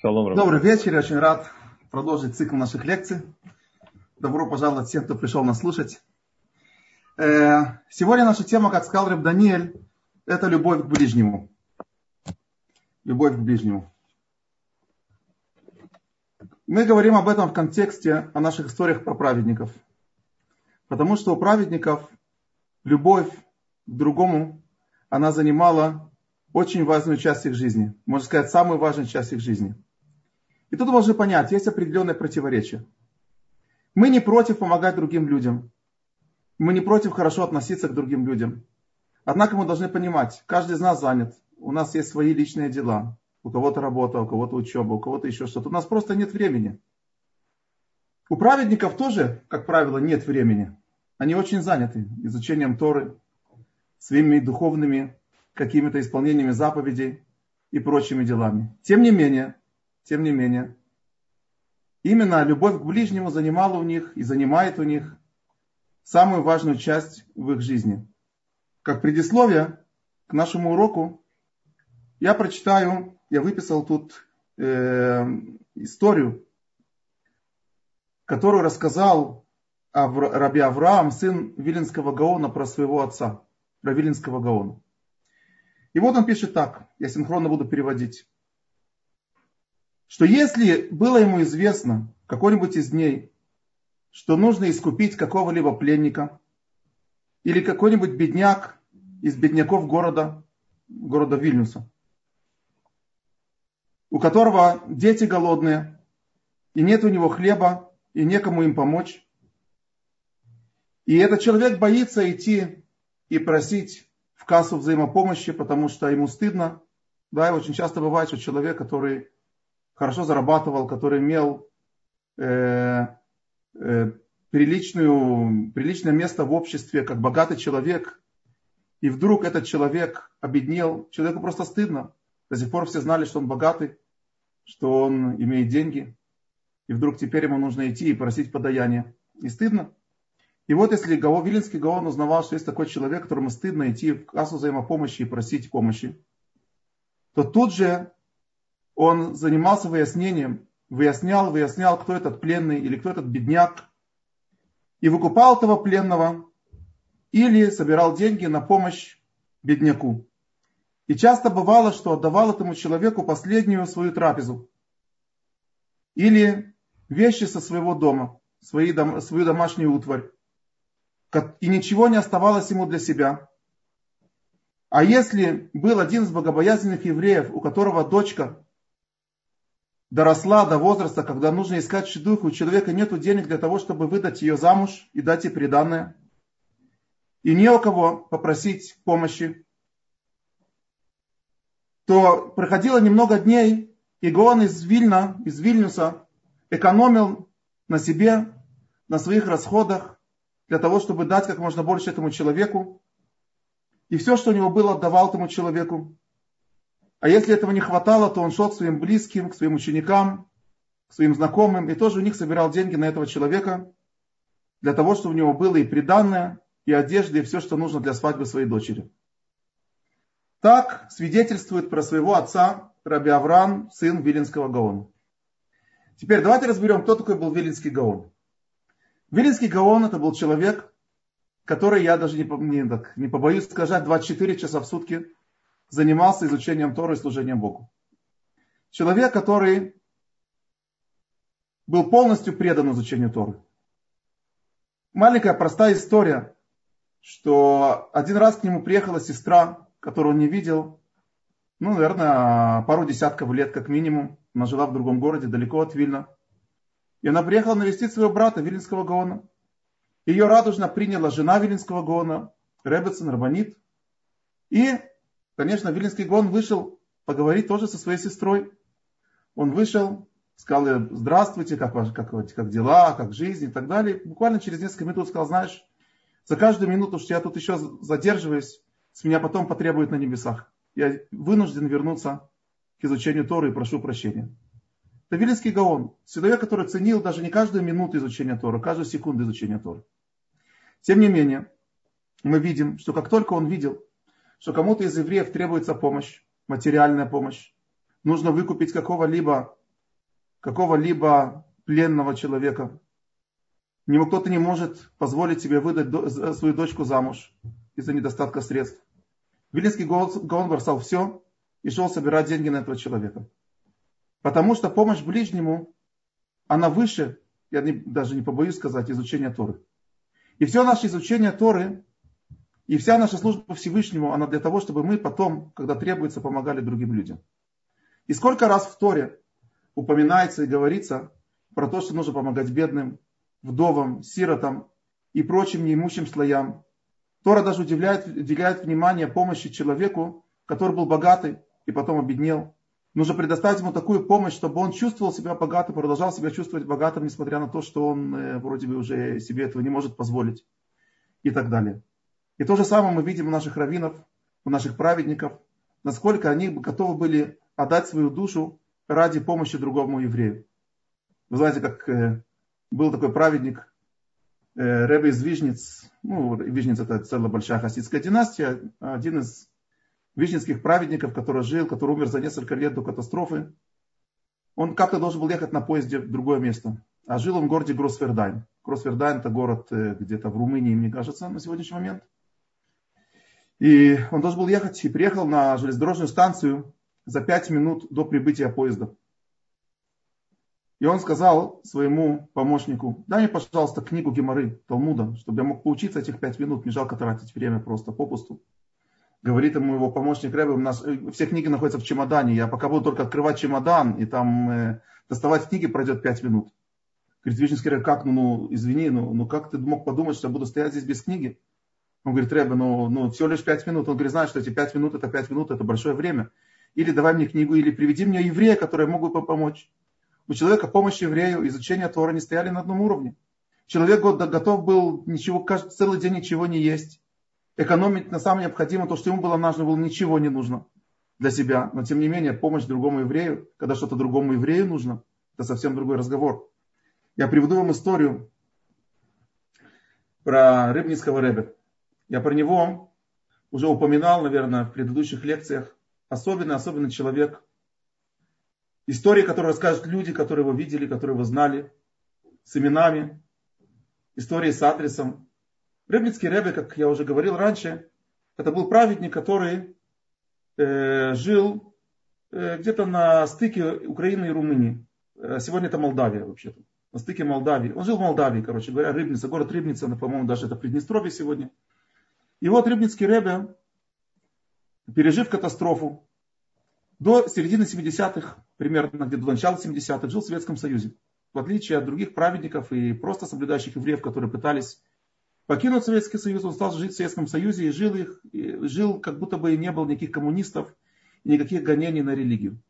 Шалом. Добрый вечер, я очень рад продолжить цикл наших лекций. Добро пожаловать всем, кто пришел нас слушать. Э, Сегодня наша тема, как сказал Раб Даниэль, это любовь к ближнему. Любовь к ближнему. Мы говорим об этом в контексте о наших историях про праведников. Потому что у праведников любовь к другому, она занимала очень важную часть их жизни. Можно сказать, самую важную часть их жизни. И тут должны понять, есть определенное противоречие. Мы не против помогать другим людям. Мы не против хорошо относиться к другим людям. Однако мы должны понимать, каждый из нас занят. У нас есть свои личные дела. У кого-то работа, у кого-то учеба, у кого-то еще что-то. У нас просто нет времени. У праведников тоже, как правило, нет времени. Они очень заняты изучением Торы, своими духовными какими-то исполнениями заповедей и прочими делами. Тем не менее, тем не менее, именно любовь к ближнему занимала у них и занимает у них самую важную часть в их жизни. Как предисловие к нашему уроку я прочитаю, я выписал тут э, историю, которую рассказал Авра, Раби Авраам, сын Вилинского Гаона, про своего отца, про Вилинского Гаона. И вот он пишет так, я синхронно буду переводить что если было ему известно какой-нибудь из дней, что нужно искупить какого-либо пленника или какой-нибудь бедняк из бедняков города, города Вильнюса, у которого дети голодные, и нет у него хлеба, и некому им помочь. И этот человек боится идти и просить в кассу взаимопомощи, потому что ему стыдно. Да, и очень часто бывает, что человек, который хорошо зарабатывал, который имел э, э, приличную, приличное место в обществе, как богатый человек, и вдруг этот человек обеднел, человеку просто стыдно. До сих пор все знали, что он богатый, что он имеет деньги, и вдруг теперь ему нужно идти и просить подаяние. И стыдно. И вот если Гао, Вилинский Гаон узнавал, что есть такой человек, которому стыдно идти в кассу взаимопомощи и просить помощи, то тут же он занимался выяснением, выяснял, выяснял, кто этот пленный или кто этот бедняк, и выкупал этого пленного, или собирал деньги на помощь бедняку. И часто бывало, что отдавал этому человеку последнюю свою трапезу. Или вещи со своего дома, свои дом, свою домашнюю утварь. И ничего не оставалось ему для себя. А если был один из богобоязненных евреев, у которого дочка доросла до возраста, когда нужно искать шедух, у человека нет денег для того, чтобы выдать ее замуж и дать ей приданное, и не у кого попросить помощи, то проходило немного дней, и Гоан из Вильна, из Вильнюса, экономил на себе, на своих расходах, для того, чтобы дать как можно больше этому человеку. И все, что у него было, отдавал этому человеку. А если этого не хватало, то он шел к своим близким, к своим ученикам, к своим знакомым, и тоже у них собирал деньги на этого человека, для того, чтобы у него было и приданное, и одежда, и все, что нужно для свадьбы своей дочери. Так свидетельствует про своего отца Раби Авраам, сын Вилинского Гаона. Теперь давайте разберем, кто такой был Вилинский Гаон. Вилинский Гаон это был человек, который, я даже не, не, так, не побоюсь сказать, 24 часа в сутки занимался изучением Торы и служением Богу. Человек, который был полностью предан изучению Торы. Маленькая простая история, что один раз к нему приехала сестра, которую он не видел, ну, наверное, пару десятков лет как минимум. Она жила в другом городе, далеко от Вильна. И она приехала навестить своего брата, Вилинского Гаона. Ее радужно приняла жена Вилинского Гаона, Ребецин, Рабанит. И Конечно, Вилинский Гон вышел поговорить тоже со своей сестрой. Он вышел, сказал ей, здравствуйте, как, ваш, как, как дела, как жизнь и так далее. Буквально через несколько минут сказал, знаешь, за каждую минуту, что я тут еще задерживаюсь, с меня потом потребуют на небесах. Я вынужден вернуться к изучению Торы и прошу прощения. Это Вилинский Гаон, человек, который ценил даже не каждую минуту изучения Торы, каждую секунду изучения Торы. Тем не менее, мы видим, что как только он видел, что кому-то из евреев требуется помощь, материальная помощь, нужно выкупить какого-либо какого-либо пленного человека. Ему кто-то не может позволить себе выдать свою дочку замуж из-за недостатка средств. Вилинский Гаон бросал все и шел собирать деньги на этого человека. Потому что помощь ближнему, она выше, я даже не побоюсь сказать, изучения Торы. И все наше изучение Торы, и вся наша служба Всевышнему, она для того, чтобы мы потом, когда требуется, помогали другим людям. И сколько раз в Торе упоминается и говорится про то, что нужно помогать бедным, вдовам, сиротам и прочим неимущим слоям. Тора даже удивляет, уделяет внимание помощи человеку, который был богатый и потом обеднел. Нужно предоставить ему такую помощь, чтобы он чувствовал себя богатым, продолжал себя чувствовать богатым, несмотря на то, что он э, вроде бы уже себе этого не может позволить и так далее. И то же самое мы видим у наших раввинов, у наших праведников, насколько они готовы были отдать свою душу ради помощи другому еврею. Вы знаете, как э, был такой праведник, э, Рэбе из Вижниц, ну, Вижниц это целая большая хасидская династия, один из вижницких праведников, который жил, который умер за несколько лет до катастрофы, он как-то должен был ехать на поезде в другое место. А жил он в городе Гросвердайн. Гросвердайн это город э, где-то в Румынии, мне кажется, на сегодняшний момент. И он должен был ехать и приехал на железнодорожную станцию за пять минут до прибытия поезда. И он сказал своему помощнику, дай мне, пожалуйста, книгу Геморы, Талмуда, чтобы я мог поучиться этих пять минут, не жалко тратить время просто попусту говорит ему его помощник Рэбе, у нас э, все книги находятся в чемодане, я пока буду только открывать чемодан и там э, доставать книги, пройдет 5 минут. Говорит, Вишнинский Рэбе, как, ну, ну, извини, ну, ну как ты мог подумать, что я буду стоять здесь без книги? Он говорит, Рэбе, ну, ну всего лишь 5 минут. Он говорит, знаешь, что эти 5 минут, это 5 минут, это большое время. Или давай мне книгу, или приведи мне еврея, который мог бы помочь. У человека помощь еврею, изучение Тора не стояли на одном уровне. Человек готов был ничего, целый день ничего не есть экономить на самом необходимом, то, что ему было нужно, было ничего не нужно для себя. Но тем не менее, помощь другому еврею, когда что-то другому еврею нужно, это совсем другой разговор. Я приведу вам историю про Рыбницкого Ребе. Я про него уже упоминал, наверное, в предыдущих лекциях. Особенно, особенно человек. Истории, которые расскажут люди, которые его видели, которые его знали, с именами, истории с адресом, Рыбницкий Ребе, как я уже говорил раньше, это был праведник, который э, жил э, где-то на стыке Украины и Румынии. Э, сегодня это Молдавия вообще-то. На стыке Молдавии. Он жил в Молдавии, короче говоря, Рыбница, город Рыбница, по-моему, даже это Приднестровье сегодня. И вот Рыбницкий Ребе, пережив катастрофу, до середины 70-х, примерно где-то до начала 70-х, жил в Советском Союзе. В отличие от других праведников и просто соблюдающих евреев, которые пытались покинул Советский Союз, он стал жить в Советском Союзе и жил, их, и жил как будто бы и не было никаких коммунистов, никаких гонений на религию.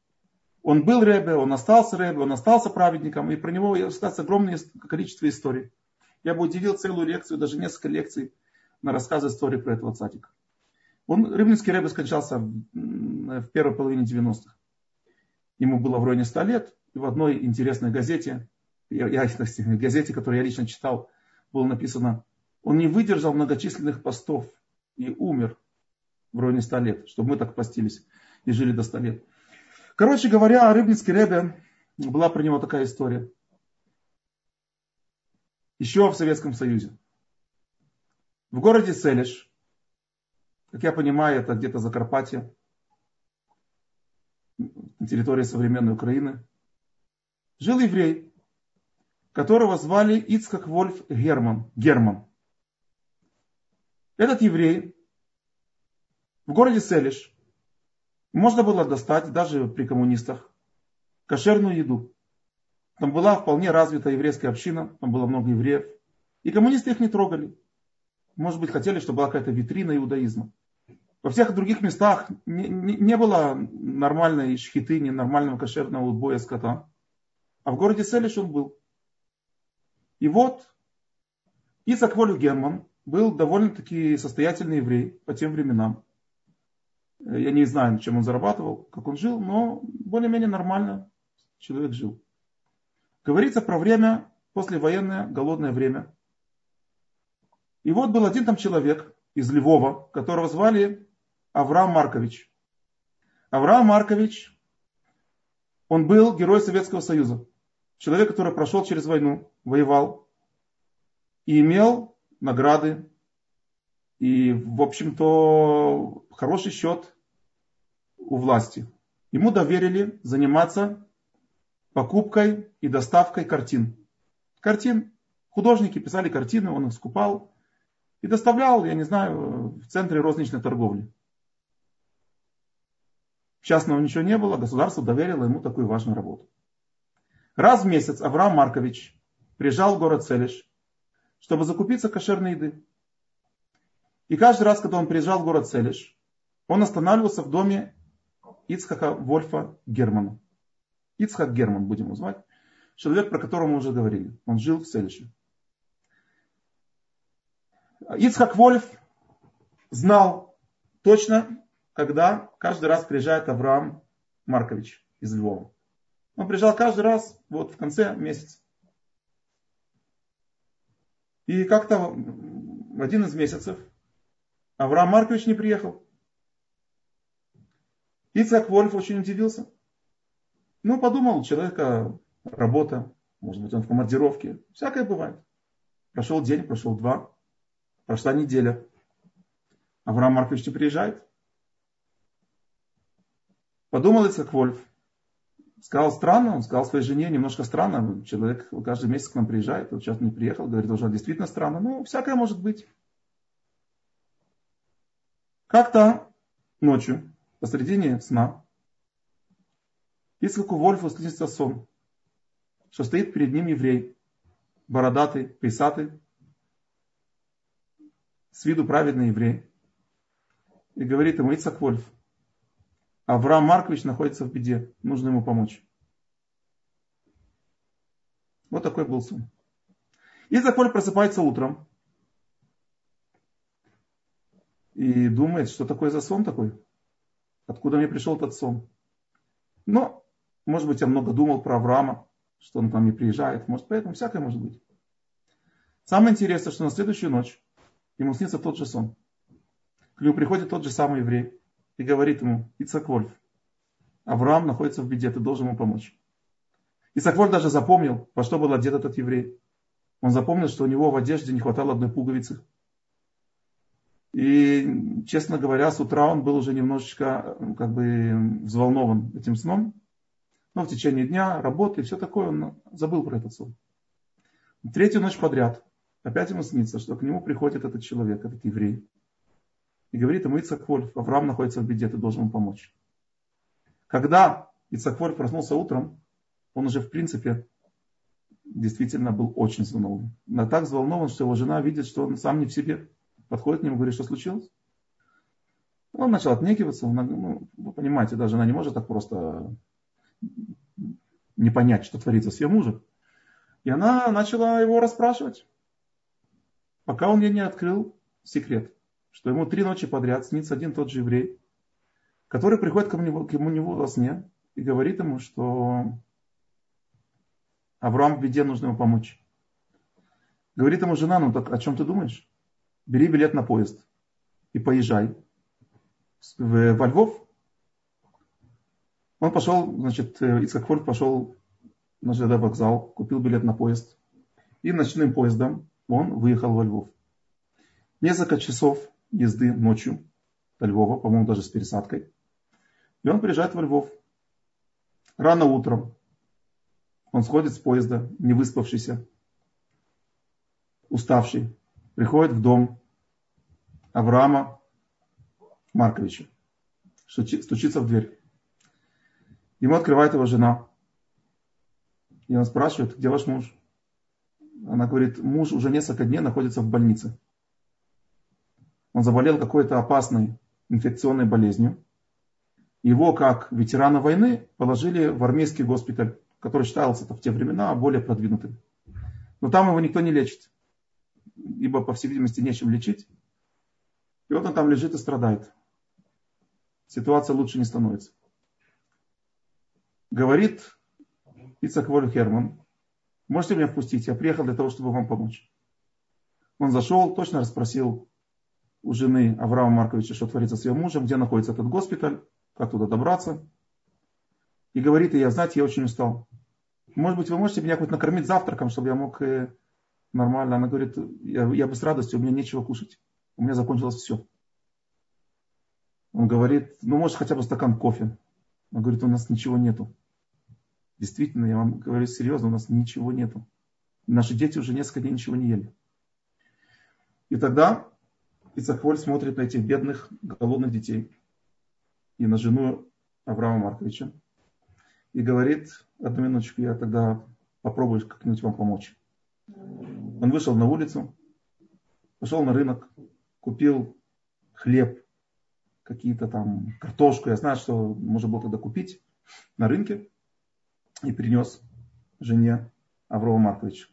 Он был Ребе, он остался Ребе, он остался праведником, и про него остается огромное количество историй. Я бы уделил целую лекцию, даже несколько лекций на рассказы истории про этого цадика. Он, Рыбинский Ребе скончался в первой половине 90-х. Ему было в районе 100 лет, и в одной интересной газете, я, я, газете, которую я лично читал, было написано он не выдержал многочисленных постов и умер в районе 100 лет, чтобы мы так постились и жили до 100 лет. Короче говоря, Рыбницкий Ребе, была про него такая история. Еще в Советском Союзе. В городе Селиш, как я понимаю, это где-то Закарпатье, на территории современной Украины, жил еврей, которого звали Ицкак Вольф Герман. Герман. Этот еврей в городе Селиш можно было достать, даже при коммунистах, кошерную еду. Там была вполне развитая еврейская община, там было много евреев. И коммунисты их не трогали. Может быть, хотели, чтобы была какая-то витрина иудаизма. Во всех других местах не, не, не было нормальной шхиты, нормального кошерного убоя скота. А в городе Селиш он был. И вот Исак Волю Герман был довольно-таки состоятельный еврей по тем временам. Я не знаю, чем он зарабатывал, как он жил, но более-менее нормально человек жил. Говорится про время, послевоенное, голодное время. И вот был один там человек из Львова, которого звали Авраам Маркович. Авраам Маркович, он был герой Советского Союза. человек, который прошел через войну, воевал и имел награды и, в общем-то, хороший счет у власти. Ему доверили заниматься покупкой и доставкой картин. Картин. Художники писали картины, он их скупал и доставлял, я не знаю, в центре розничной торговли. Частного ничего не было, государство доверило ему такую важную работу. Раз в месяц Авраам Маркович приезжал в город Селиш, чтобы закупиться кошерной еды. И каждый раз, когда он приезжал в город Селиш, он останавливался в доме Ицхака Вольфа Германа. Ицхак Герман будем его звать. Человек, про которого мы уже говорили. Он жил в Селише. Ицхак Вольф знал точно, когда каждый раз приезжает Авраам Маркович из Львова. Он приезжал каждый раз вот в конце месяца. И как-то в один из месяцев Авраам Маркович не приехал. Ицхак Вольф очень удивился. Ну, подумал, у человека работа, может быть, он в командировке. Всякое бывает. Прошел день, прошел два, прошла неделя. Авраам Маркович не приезжает. Подумал Ицхак Вольф. Сказал странно, он сказал своей жене, немножко странно, человек каждый месяц к нам приезжает, вот сейчас не приехал, говорит, уже действительно странно, ну, всякое может быть. Как-то ночью, посредине сна, Ицхаку Вольфу снится сон, что стоит перед ним еврей, бородатый, писатый, с виду праведный еврей, и говорит ему, Ицхак Вольф, Авраам Маркович находится в беде. Нужно ему помочь. Вот такой был сон. Изаколь просыпается утром и думает, что такое за сон такой. Откуда мне пришел этот сон. Но, может быть, я много думал про Авраама, что он там не приезжает. Может, поэтому всякое может быть. Самое интересное, что на следующую ночь ему снится тот же сон. К нему приходит тот же самый еврей и говорит ему, Ицак Вольф, Авраам находится в беде, ты должен ему помочь. Ицак Вольф даже запомнил, во что был одет этот еврей. Он запомнил, что у него в одежде не хватало одной пуговицы. И, честно говоря, с утра он был уже немножечко как бы взволнован этим сном. Но в течение дня, работы и все такое, он забыл про этот сон. Третью ночь подряд опять ему снится, что к нему приходит этот человек, этот еврей и говорит ему Ицак Вольф, Авраам находится в беде, ты должен ему помочь. Когда Ицак Вольф проснулся утром, он уже в принципе действительно был очень взволнован. Но так взволнован, что его жена видит, что он сам не в себе. Подходит к нему и говорит, что случилось? Он начал отнекиваться. Он, ну, вы понимаете, даже она не может так просто не понять, что творится с ее мужем. И она начала его расспрашивать, пока он ей не открыл секрет что ему три ночи подряд снится один тот же еврей, который приходит к нему, к ему во сне и говорит ему, что Авраам в беде, нужно ему помочь. Говорит ему жена, ну так о чем ты думаешь? Бери билет на поезд и поезжай в, во Львов. Он пошел, значит, Ицхак Фольк пошел на ЖД вокзал, купил билет на поезд. И ночным поездом он выехал во Львов. Несколько часов езды ночью до Львова, по-моему, даже с пересадкой. И он приезжает во Львов. Рано утром он сходит с поезда, не выспавшийся, уставший, приходит в дом Авраама Марковича, стучится в дверь. Ему открывает его жена. И он спрашивает, где ваш муж? Она говорит, муж уже несколько дней находится в больнице. Он заболел какой-то опасной инфекционной болезнью. Его, как ветерана войны, положили в армейский госпиталь, который считался в те времена более продвинутым. Но там его никто не лечит, ибо, по всей видимости, нечем лечить. И вот он там лежит и страдает. Ситуация лучше не становится. Говорит Ицак Воль Херман, можете меня впустить? Я приехал для того, чтобы вам помочь. Он зашел, точно расспросил у жены Авраама Марковича, что творится с ее мужем, где находится этот госпиталь, как туда добраться. И говорит, я, знаете, я очень устал. может быть, вы можете меня хоть накормить завтраком, чтобы я мог э, нормально. Она говорит, я, я бы с радостью, у меня нечего кушать. У меня закончилось все. Он говорит, ну, может, хотя бы стакан кофе. Он говорит, у нас ничего нету. Действительно, я вам говорю серьезно, у нас ничего нету. Наши дети уже несколько дней ничего не ели. И тогда Ицахволь смотрит на этих бедных, голодных детей и на жену Авраама Марковича и говорит, одну минуточку, я тогда попробую как-нибудь вам помочь. Он вышел на улицу, пошел на рынок, купил хлеб, какие-то там картошку, я знаю, что можно было тогда купить на рынке, и принес жене Аврова Марковича.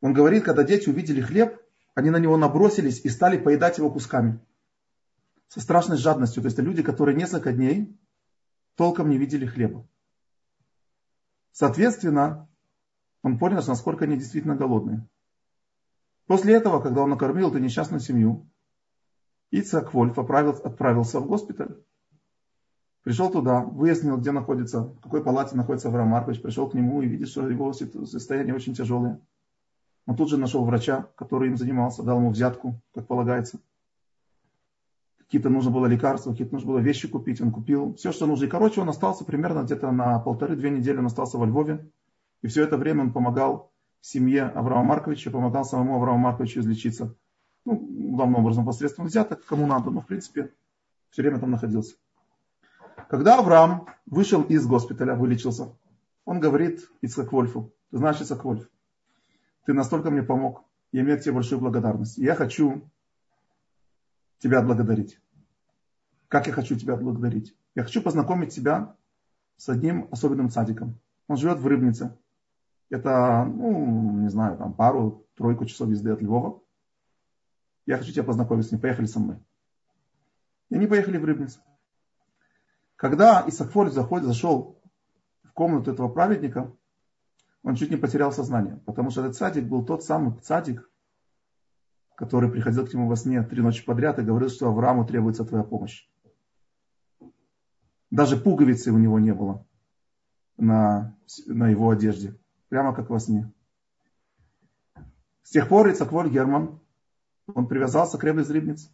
Он говорит, когда дети увидели хлеб, они на него набросились и стали поедать его кусками. Со страшной жадностью. То есть это люди, которые несколько дней толком не видели хлеба. Соответственно, он понял, насколько они действительно голодные. После этого, когда он накормил эту несчастную семью, Ицак Вольф отправился в госпиталь. Пришел туда, выяснил, где находится, в какой палате находится Авраам Маркович, пришел к нему и видит, что его состояние очень тяжелое. Он тут же нашел врача, который им занимался, дал ему взятку, как полагается. Какие-то нужно было лекарства, какие-то нужно было вещи купить. Он купил все, что нужно. И, короче, он остался примерно где-то на полторы-две недели, он остался во Львове. И все это время он помогал семье Авраама Марковича, помогал самому Аврааму Марковичу излечиться. Ну, главным образом посредством взяток, кому надо, но в принципе все время там находился. Когда Авраам вышел из госпиталя, вылечился, он говорит Ицхак Вольфу, ты знаешь, Ицхак Вольф, ты настолько мне помог, я имею к тебе большую благодарность. Я хочу тебя отблагодарить. Как я хочу тебя отблагодарить? Я хочу познакомить тебя с одним особенным садиком. Он живет в Рыбнице. Это, ну, не знаю, там пару-тройку часов езды от Львова. Я хочу тебя познакомить с ним. Поехали со мной. И они поехали в Рыбницу. Когда Исафоль заходит, зашел в комнату этого праведника, он чуть не потерял сознание, потому что этот цадик был тот самый цадик, который приходил к нему во сне три ночи подряд и говорил, что Аврааму требуется твоя помощь. Даже пуговицы у него не было на, на его одежде, прямо как во сне. С тех пор Ицакволь Герман, он привязался к Ребе из Рибниц.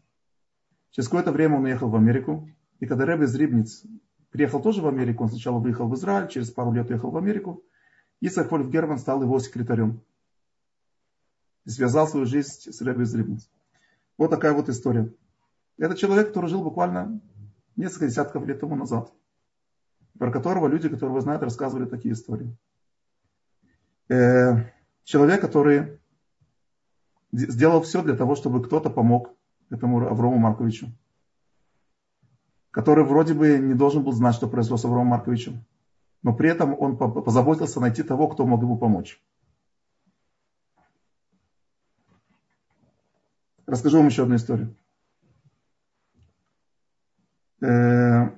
Через какое-то время он уехал в Америку. И когда Ребе из приехал тоже в Америку, он сначала выехал в Израиль, через пару лет уехал в Америку, Исаак Вольф Герман стал его секретарем. И связал свою жизнь с Рэбби Зрибниц. Вот такая вот история. Это человек, который жил буквально несколько десятков лет тому назад. Про которого люди, которые его знают, рассказывали такие истории. Э, человек, который сделал все для того, чтобы кто-то помог этому Аврому Марковичу. Который вроде бы не должен был знать, что произошло с Авромом Марковичем но при этом он позаботился найти того, кто мог ему помочь. Расскажу вам еще одну историю. Э,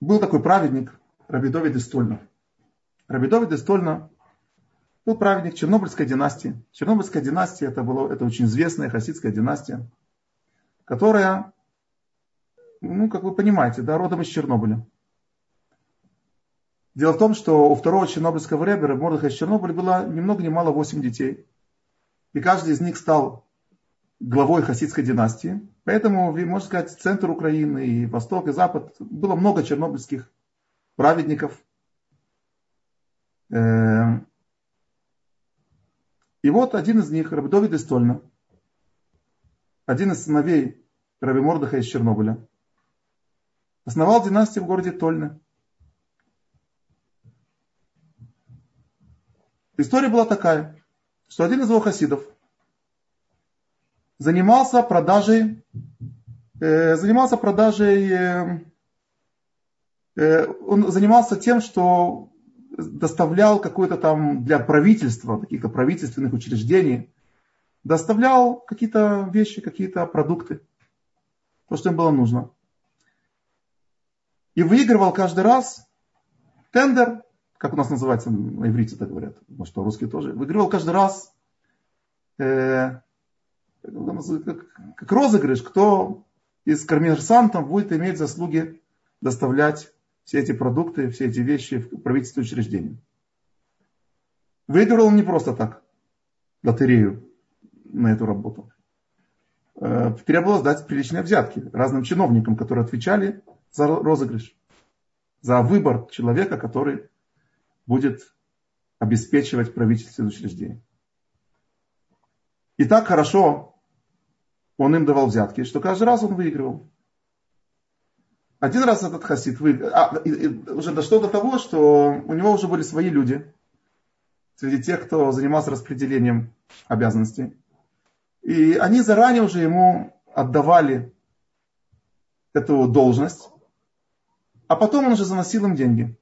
был такой праведник Рабидовид из Стольна. Рабидовид из был праведник Чернобыльской династии. Чернобыльская династия это, была, это очень известная хасидская династия, которая, ну, как вы понимаете, да, родом из Чернобыля. Дело в том, что у второго чернобыльского ребера, Мордыха из Чернобыля, было ни много ни мало 8 детей. И каждый из них стал главой хасидской династии. Поэтому, можно сказать, центр Украины, и Восток, и Запад, было много чернобыльских праведников. Эм. И вот один из них, Рабдовид из Тольна, один из сыновей Раби Мордыха из Чернобыля, основал династию в городе Тольна. История была такая, что один из его хасидов занимался продажей, э, занимался продажей, э, э, он занимался тем, что доставлял какой-то там для правительства, каких-то правительственных учреждений, доставлял какие-то вещи, какие-то продукты, то, что им было нужно. И выигрывал каждый раз тендер как у нас называется на иврите так говорят, ну что, русские тоже, выигрывал каждый раз э, как, как розыгрыш, кто из коммерсантов будет иметь заслуги доставлять все эти продукты, все эти вещи в правительственные учреждения. Выиграл он не просто так лотерею на эту работу. Э, требовалось дать приличные взятки разным чиновникам, которые отвечали за розыгрыш, за выбор человека, который будет обеспечивать правительственные учреждения. И так хорошо он им давал взятки, что каждый раз он выигрывал. Один раз этот хасид выиграл, а, и, и, уже дошло до того, что у него уже были свои люди, среди тех, кто занимался распределением обязанностей. И они заранее уже ему отдавали эту должность, а потом он уже заносил им деньги.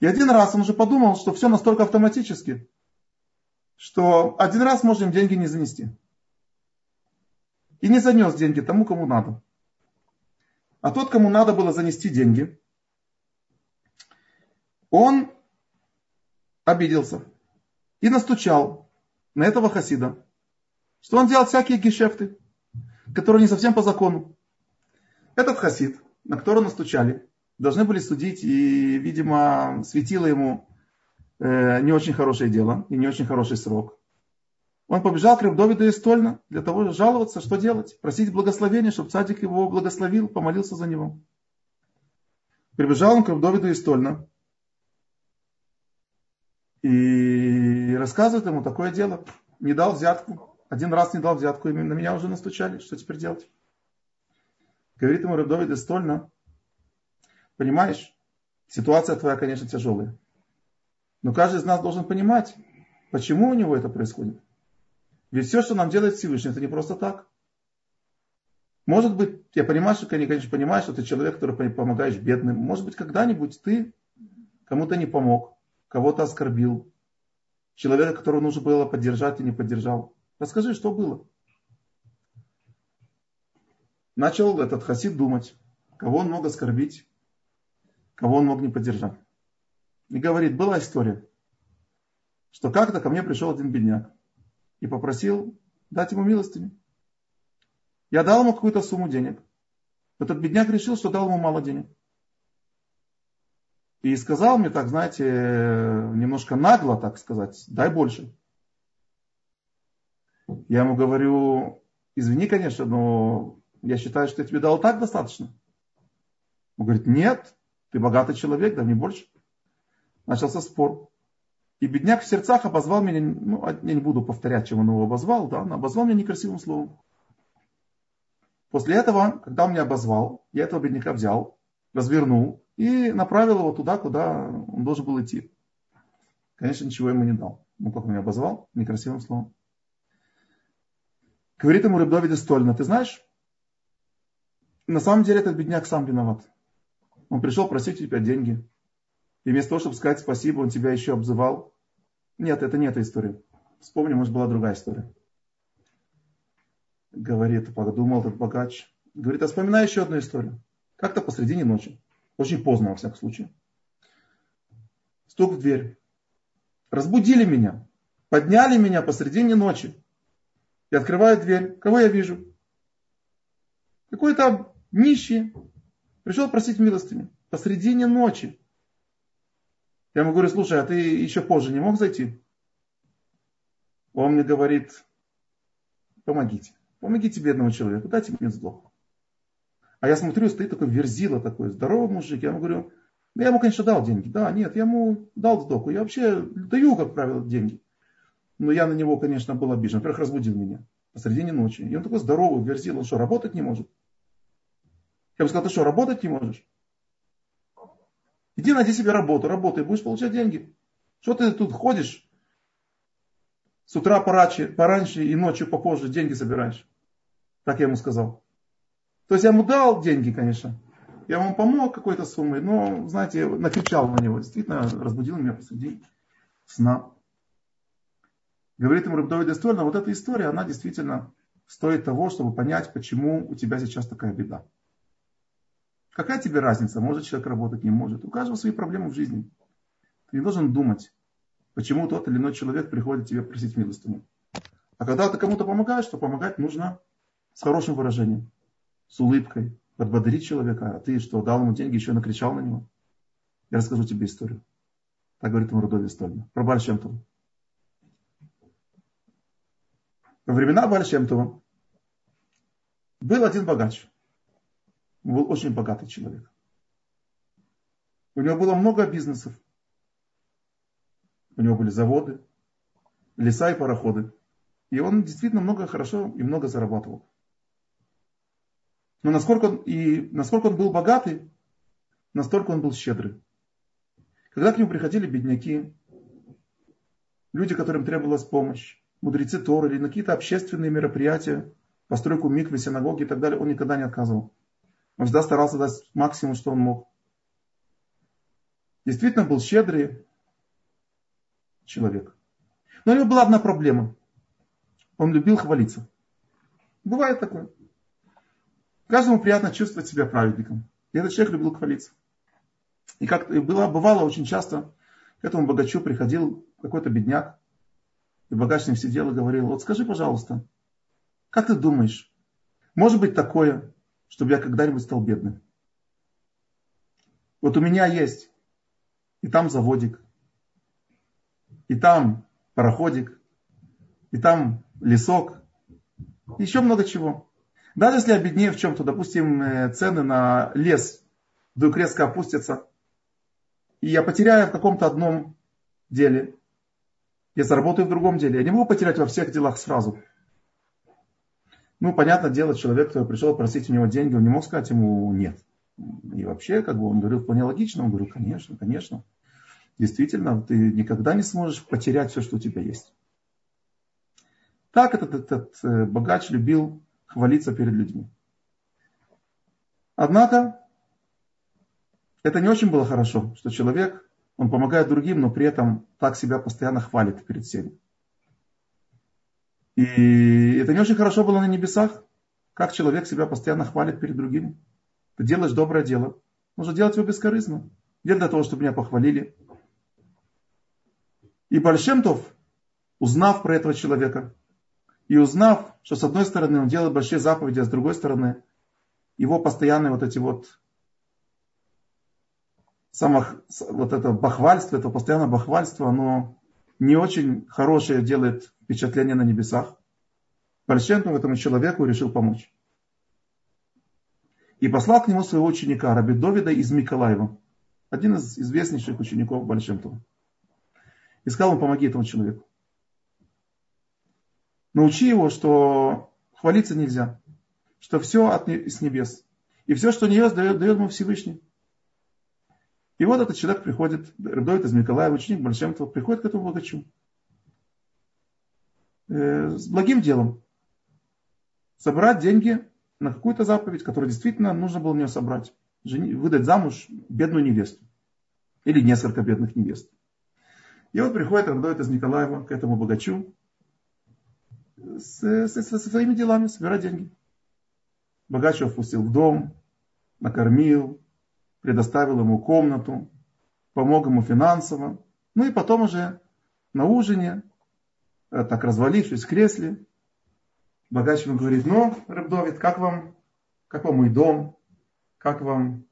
И один раз он уже подумал, что все настолько автоматически, что один раз можем деньги не занести. И не занес деньги тому, кому надо. А тот, кому надо было занести деньги, он обиделся и настучал на этого хасида, что он делал всякие гешефты, которые не совсем по закону. Этот хасид, на которого настучали, должны были судить, и, видимо, светило ему э, не очень хорошее дело и не очень хороший срок. Он побежал к Рабдовиду из Стольна для того, чтобы жаловаться, что делать, просить благословения, чтобы цадик его благословил, помолился за него. Прибежал он к Рабдовиду из Стольна и рассказывает ему такое дело. Не дал взятку. Один раз не дал взятку, и на меня уже настучали. Что теперь делать? Говорит ему Рабдовид из понимаешь, ситуация твоя, конечно, тяжелая. Но каждый из нас должен понимать, почему у него это происходит. Ведь все, что нам делает Всевышний, это не просто так. Может быть, я понимаю, что, конечно, понимаешь, что ты человек, который помогаешь бедным. Может быть, когда-нибудь ты кому-то не помог, кого-то оскорбил. Человека, которого нужно было поддержать, и не поддержал. Расскажи, что было. Начал этот хасид думать, кого он мог оскорбить, кого он мог не поддержать. И говорит, была история, что как-то ко мне пришел один бедняк и попросил дать ему милостыню. Я дал ему какую-то сумму денег. Этот бедняк решил, что дал ему мало денег. И сказал мне так, знаете, немножко нагло, так сказать, дай больше. Я ему говорю, извини, конечно, но я считаю, что я тебе дал так достаточно. Он говорит, нет, ты богатый человек, да не больше. Начался спор. И бедняк в сердцах обозвал меня, ну, я не буду повторять, чем он его обозвал, да, но обозвал меня некрасивым словом. После этого, когда он меня обозвал, я этого бедняка взял, развернул и направил его туда, куда он должен был идти. Конечно, ничего ему не дал. Ну, как он меня обозвал, некрасивым словом. Говорит ему Рыбдовиде Стольна, ты знаешь, на самом деле этот бедняк сам виноват. Он пришел просить у тебя деньги. И вместо того, чтобы сказать спасибо, он тебя еще обзывал. Нет, это не эта история. Вспомни, может, была другая история. Говорит, подумал этот богач. Говорит, а вспоминай еще одну историю. Как-то посредине ночи. Очень поздно, во всяком случае. Стук в дверь. Разбудили меня. Подняли меня посредине ночи. Я открываю дверь. Кого я вижу? Какой-то нищий Пришел просить милостыню. Посредине ночи. Я ему говорю, слушай, а ты еще позже не мог зайти? Он мне говорит, помогите. Помогите бедному человеку, дайте мне сдох. А я смотрю, стоит такой верзила такой, здоровый мужик. Я ему говорю, я ему, конечно, дал деньги. Да, нет, я ему дал сдоку. Я вообще даю, как правило, деньги. Но я на него, конечно, был обижен. Во-первых, разбудил меня посредине ночи. И он такой здоровый, верзил. Он что, работать не может? Я бы сказал, ты что, работать не можешь? Иди найди себе работу, работай, будешь получать деньги. Что ты тут ходишь? С утра пораньше, пораньше и ночью попозже деньги собираешь. Так я ему сказал. То есть я ему дал деньги, конечно. Я ему помог какой-то суммой, но, знаете, накричал на него. Действительно, разбудил меня посреди сна. Говорит ему Рабдовид История, вот эта история, она действительно стоит того, чтобы понять, почему у тебя сейчас такая беда. Какая тебе разница, может человек работать, не может. У каждого свои проблемы в жизни. Ты не должен думать, почему тот или иной человек приходит тебе просить милостыню. А когда ты кому-то помогаешь, то помогать нужно с хорошим выражением, с улыбкой, подбодрить человека, а ты что, дал ему деньги, еще накричал на него? Я расскажу тебе историю. Так говорит ему Рудови Стольна. Про Бальшемтова. Во времена Бальшемтова был один богач. Он был очень богатый человек. У него было много бизнесов. У него были заводы, леса и пароходы. И он действительно много хорошо и много зарабатывал. Но насколько он, и насколько он был богатый, настолько он был щедрый. Когда к нему приходили бедняки, люди, которым требовалась помощь, мудрецы Торы или на какие-то общественные мероприятия, постройку миквы, синагоги и так далее, он никогда не отказывал. Он всегда старался дать максимум, что он мог. Действительно был щедрый человек. Но у него была одна проблема. Он любил хвалиться. Бывает такое. Каждому приятно чувствовать себя праведником. И этот человек любил хвалиться. И как было, бывало очень часто, к этому богачу приходил какой-то бедняк, и богач с ним сидел и говорил, вот скажи, пожалуйста, как ты думаешь, может быть такое, чтобы я когда-нибудь стал бедным? Вот у меня есть и там заводик, и там пароходик, и там лесок, еще много чего. Даже если я беднее в чем-то, допустим, э, цены на лес вдруг резко опустятся, и я потеряю в каком-то одном деле, я заработаю в другом деле. Я не могу потерять во всех делах сразу. Ну, понятное дело, человек, который пришел просить у него деньги, он не мог сказать ему нет. И вообще, как бы он говорил вполне логично, он говорил, конечно, конечно. Действительно, ты никогда не сможешь потерять все, что у тебя есть. Так этот, этот э, богач любил хвалиться перед людьми. Однако, это не очень было хорошо, что человек, он помогает другим, но при этом так себя постоянно хвалит перед всеми. И это не очень хорошо было на небесах, как человек себя постоянно хвалит перед другими. Ты делаешь доброе дело, нужно делать его бескорыстно. Не для того, чтобы меня похвалили. И Бальшемтов, узнав про этого человека, и узнав, что с одной стороны он делает большие заповеди, а с другой стороны его постоянные вот эти вот самых, вот это бахвальство, это постоянное бахвальство, оно не очень хорошее делает впечатление на небесах. Бальшемтов этому человеку решил помочь. И послал к нему своего ученика, Раби Довида из Миколаева, один из известнейших учеников Бальшемтова. И сказал ему, помоги этому человеку. Научи его, что хвалиться нельзя, что все от, с небес. И все, что небес дает, дает ему Всевышний. И вот этот человек приходит, Рабдовит из Миколаева, ученик Большемтова, приходит к этому богачу. Э, с благим делом. Собрать деньги на какую-то заповедь, которую действительно нужно было мне собрать. Жени, выдать замуж бедную невесту. Или несколько бедных невест. И вот приходит Рабдовит из Николаева к этому богачу со своими делами, собирать деньги. Богач его впустил в дом, накормил, предоставил ему комнату, помог ему финансово. Ну и потом уже на ужине, э, так развалившись в кресле, богач ему говорит, ну, Рыбдовид, как вам, как вам мой дом, как вам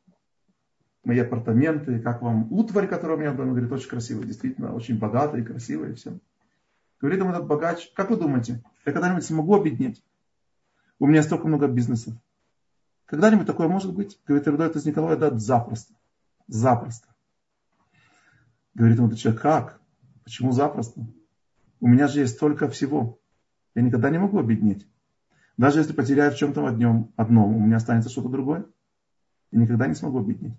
мои апартаменты, как вам утварь, которая у меня в доме, говорит, очень красивая, действительно, очень богатая и красивая и все. Говорит ему этот богач, как вы думаете, я когда-нибудь смогу обеднеть? У меня столько много бизнесов. Когда-нибудь такое может быть? Говорит, Эрдойт из Николая, да, запросто. Запросто. Говорит ему этот человек, как? Почему запросто? У меня же есть столько всего. Я никогда не могу обеднеть. Даже если потеряю в чем-то одном, одном, у меня останется что-то другое. Я никогда не смогу обеднеть.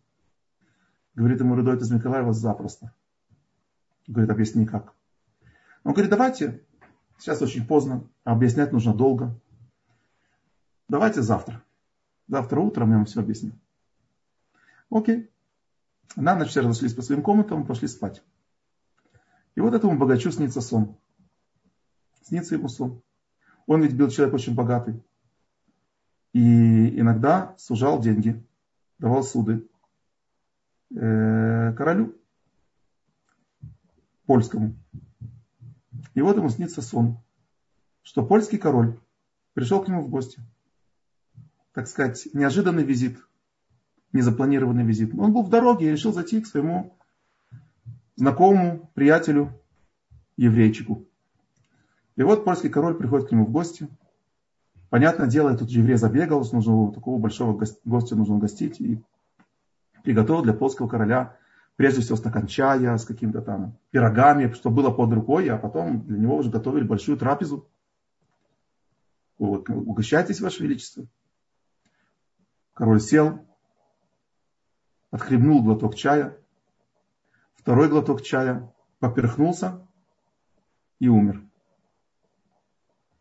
Говорит ему Рудойт из Николаева запросто. Говорит, объясни как. Он говорит, давайте, сейчас очень поздно, объяснять нужно долго. Давайте завтра. Завтра утром я вам все объясню. Окей. На ночь все разошлись по своим комнатам, пошли спать. И вот этому богачу снится сон. Снится ему сон. Он ведь был человек очень богатый. И иногда сужал деньги, давал суды э, королю польскому. И вот ему снится сон, что польский король пришел к нему в гости так сказать, неожиданный визит, незапланированный визит. Он был в дороге и решил зайти к своему знакомому, приятелю, еврейчику. И вот польский король приходит к нему в гости. Понятное дело, этот еврей забегал, нужно такого большого гостя нужно гостить. И приготовил для польского короля прежде всего стакан чая с каким-то там пирогами, что было под рукой, а потом для него уже готовили большую трапезу. Вот, угощайтесь, Ваше Величество. Король сел, отхлебнул глоток чая, второй глоток чая, поперхнулся и умер.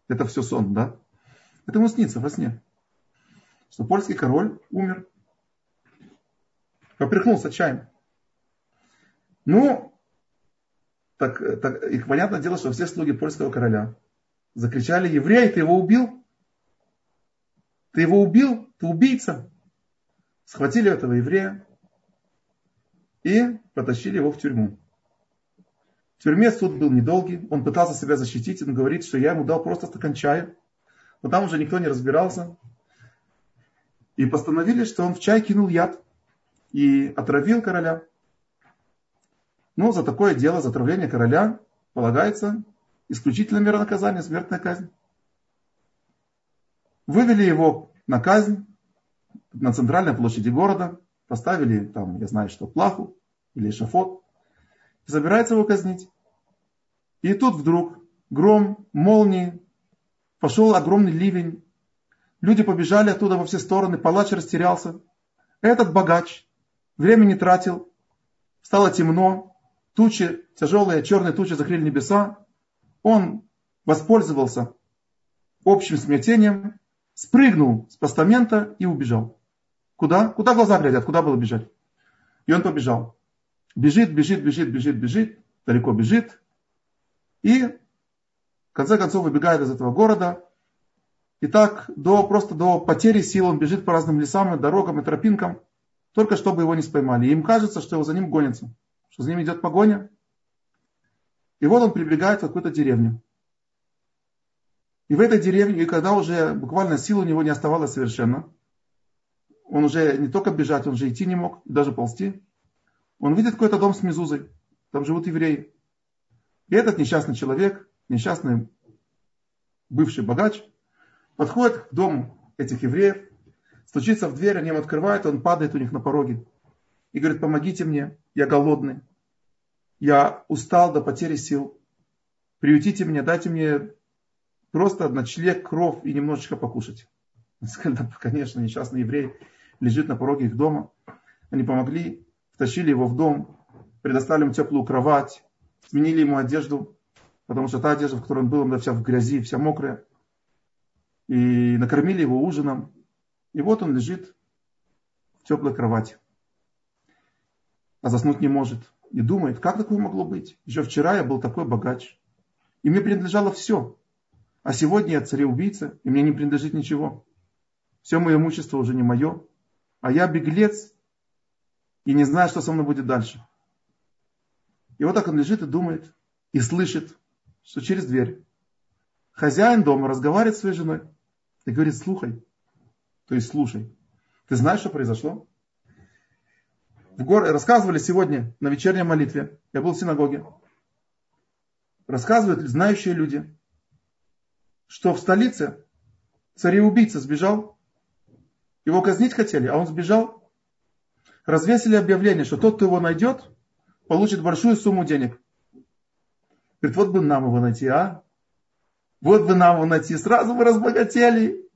Это все сон, да? Это ему снится во сне. Что польский король умер. Поперхнулся чаем. Ну, так, так, и понятное дело, что все слуги польского короля закричали, еврей, ты его убил? Ты его убил? Ты убийца? Схватили этого еврея и потащили его в тюрьму. В тюрьме суд был недолгий, он пытался себя защитить, он говорит, что я ему дал просто стакан чая, но там уже никто не разбирался. И постановили, что он в чай кинул яд и отравил короля. Ну, за такое дело, за отравление короля, полагается исключительно мера наказания, смертная казнь. Вывели его на казнь на центральной площади города, поставили там, я знаю что, плаху или шафот, и собирается его казнить. И тут вдруг гром, молнии, пошел огромный ливень, люди побежали оттуда во все стороны, палач растерялся. Этот богач времени тратил, стало темно, тучи, тяжелые черные тучи закрыли небеса, он воспользовался общим смятением, спрыгнул с постамента и убежал. Куда? Куда глаза глядят? Куда было бежать? И он побежал. Бежит, бежит, бежит, бежит, бежит, далеко бежит. И в конце концов выбегает из этого города. И так до, просто до потери сил он бежит по разным лесам, и дорогам и тропинкам, только чтобы его не споймали. И им кажется, что его за ним гонятся что за ним идет погоня. И вот он прибегает в какую-то деревню. И в этой деревне, когда уже буквально сил у него не оставалось совершенно, он уже не только бежать, он уже идти не мог, даже ползти, он видит какой-то дом с мезузой, там живут евреи. И этот несчастный человек, несчастный бывший богач, подходит к дому этих евреев, стучится в дверь, они ему открывают, он падает у них на пороге и говорит, помогите мне, я голодный, я устал до потери сил, приютите меня, дайте мне просто ночлег, кров и немножечко покушать. Конечно, несчастный еврей лежит на пороге их дома. Они помогли, втащили его в дом, предоставили ему теплую кровать, сменили ему одежду, потому что та одежда, в которой он был, она вся в грязи, вся мокрая. И накормили его ужином. И вот он лежит в теплой кровати а заснуть не может. И думает, как такое могло быть? Еще вчера я был такой богач. И мне принадлежало все. А сегодня я цареубийца, и мне не принадлежит ничего. Все мое имущество уже не мое. А я беглец и не знаю, что со мной будет дальше. И вот так он лежит и думает, и слышит, что через дверь хозяин дома разговаривает с своей женой и говорит, слухай, то есть слушай, ты знаешь, что произошло? в гор... рассказывали сегодня на вечерней молитве, я был в синагоге, рассказывают знающие люди, что в столице цареубийца сбежал, его казнить хотели, а он сбежал, развесили объявление, что тот, кто его найдет, получит большую сумму денег. Говорит, вот бы нам его найти, а? Вот бы нам его найти, сразу бы разбогатели.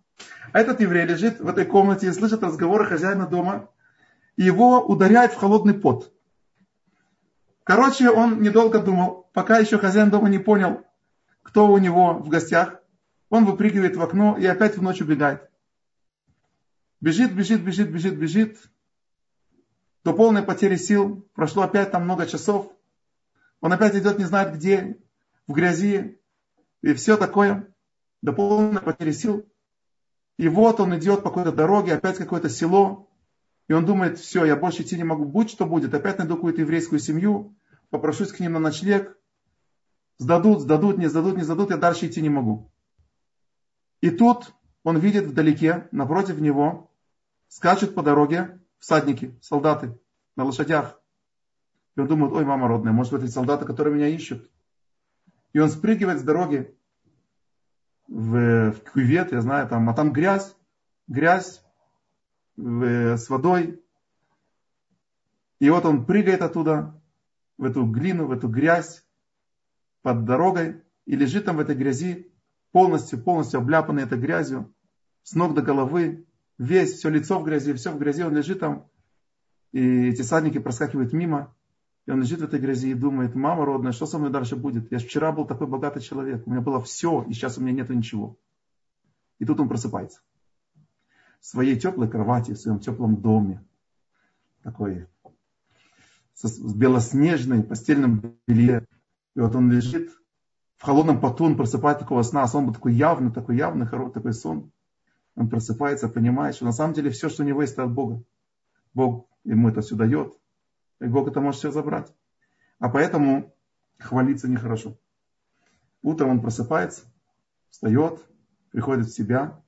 А этот еврей лежит в этой комнате и слышит разговоры хозяина дома и его ударяет в холодный пот. Короче, он недолго думал, пока еще хозяин дома не понял, кто у него в гостях. Он выпрыгивает в окно и опять в ночь убегает. Бежит, бежит, бежит, бежит, бежит. До полной потери сил. Прошло опять там много часов. Он опять идет не знает где, в грязи. И все такое. До полной потери сил. И вот он идет по какой-то дороге, опять какое-то село. И он думает, все, я больше идти не могу, будь что будет, опять найду какую-то еврейскую семью, попрошусь к ним на ночлег, сдадут, сдадут, не сдадут, не сдадут, я дальше идти не могу. И тут он видит вдалеке, напротив него, скачут по дороге всадники, солдаты на лошадях. И он думает, ой, мама родная, может, это солдаты, которые меня ищут. И он спрыгивает с дороги в, в кювет, я знаю, там, а там грязь, грязь в, с водой. И вот он прыгает оттуда, в эту глину, в эту грязь под дорогой, и лежит там в этой грязи, полностью, полностью обляпанный этой грязью, с ног до головы, весь, все лицо в грязи, все в грязи, он лежит там, и эти садники проскакивают мимо, и он лежит в этой грязи и думает, мама родная, что со мной дальше будет? Я вчера был такой богатый человек, у меня было все, и сейчас у меня нет ничего. И тут он просыпается. В своей теплой кровати, в своем теплом доме, такой, с белоснежной постельным белье. И вот он лежит в холодном поту, он просыпает такого сна, а сон был такой явный, такой явный, хороший такой сон. Он просыпается, понимает, что на самом деле все, что у него есть, это от Бога. Бог ему это все дает, и Бог это может все забрать. А поэтому хвалиться нехорошо. Утром он просыпается, встает, приходит в себя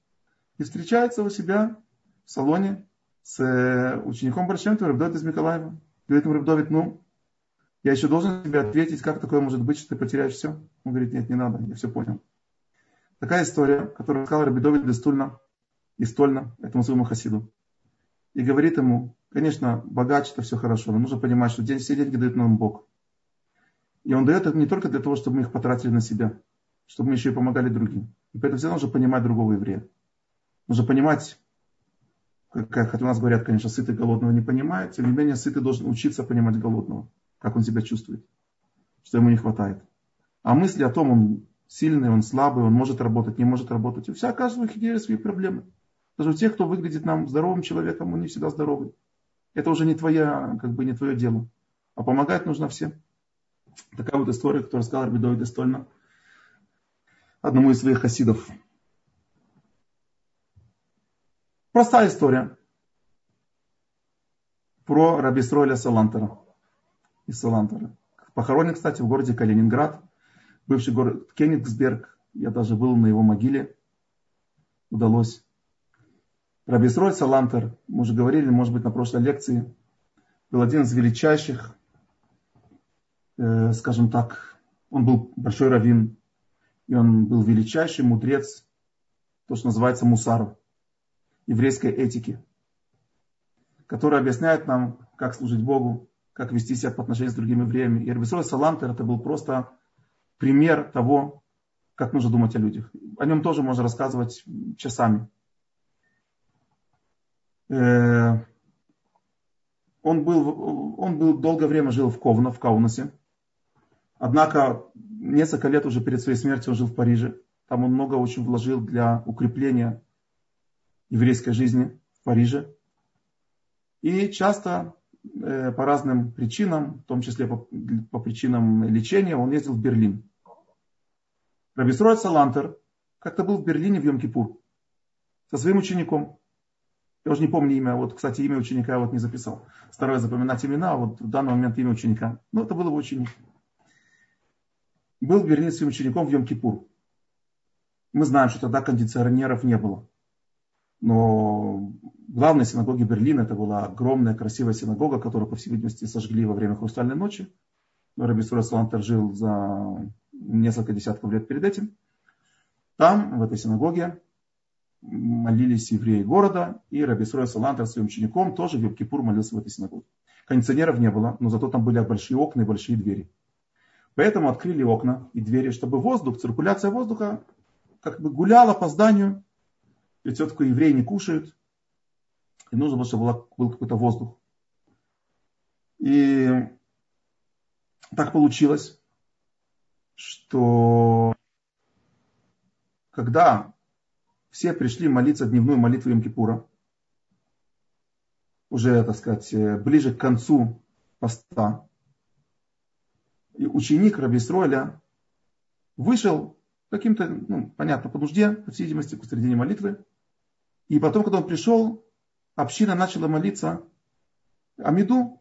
и встречается у себя в салоне с э, учеником Большим Рабдовит из Миколаева. Говорит ему Рабдовит, ну, я еще должен тебе ответить, как такое может быть, что ты потеряешь все. Он говорит, нет, не надо, я все понял. Такая история, которую сказал Рабидовит Дестульна и Стольна, этому своему хасиду. И говорит ему, Конечно, богач это все хорошо, но нужно понимать, что все деньги дает нам Бог. И Он дает это не только для того, чтобы мы их потратили на себя, чтобы мы еще и помогали другим. И поэтому всегда нужно понимать другого еврея. Нужно понимать, как, как у нас говорят, конечно, сытый голодного не понимает, тем не менее сытый должен учиться понимать голодного, как он себя чувствует, что ему не хватает. А мысли о том, он сильный, он слабый, он может работать, не может работать. У вся каждого их свои проблемы. Даже у тех, кто выглядит нам здоровым человеком, он не всегда здоровый это уже не, твоя, как бы не твое дело. А помогать нужно всем. Такая вот история, которую сказал Рабидовид Истольна одному из своих хасидов. Простая история про Рабисроля Салантера. Из Салантера. Похоронен, кстати, в городе Калининград, бывший город Кенигсберг. Я даже был на его могиле. Удалось Рабисроль Салантер, мы уже говорили, может быть, на прошлой лекции, был один из величайших, э, скажем так, он был большой раввин, и он был величайший мудрец, то, что называется мусаров, еврейской этики, который объясняет нам, как служить Богу, как вести себя по отношению с другими евреями. И Рабисроль Салантер это был просто пример того, как нужно думать о людях. О нем тоже можно рассказывать часами. Э, он был, он был долгое время жил в Ковно, в Каунасе. Однако несколько лет уже перед своей смертью он жил в Париже. Там он много очень вложил для укрепления еврейской жизни в Париже. И часто по разным причинам, в том числе по, по причинам лечения, он ездил в Берлин. Рабисрой Салантер как-то был в Берлине в Йом-Кипур со своим учеником. Я уже не помню имя, вот, кстати, имя ученика я вот не записал. Стараюсь запоминать имена, а вот в данный момент имя ученика. Ну, это был его ученик. Был в Берлине своим учеником в Йом-Кипур. Мы знаем, что тогда кондиционеров не было. Но главной синагоги Берлина, это была огромная красивая синагога, которую, по всей видимости, сожгли во время Хрустальной ночи. Раби Сура Салантер жил за несколько десятков лет перед этим. Там, в этой синагоге, молились евреи города, и Рабисрой Салантер своим учеником тоже в Йом-Кипур молился в этой синагоге. Кондиционеров не было, но зато там были большие окна и большие двери. Поэтому открыли окна и двери, чтобы воздух, циркуляция воздуха как бы гуляла по зданию. Ведь все-таки евреи не кушают. И нужно было, чтобы был какой-то воздух. И так получилось, что когда все пришли молиться дневную молитву Йом-Кипура. Уже, так сказать, э, ближе к концу поста. И ученик Рабисроля вышел каким-то, ну, понятно, по нужде, по всей видимости, посредине молитвы. И потом, когда он пришел, община начала молиться Амиду.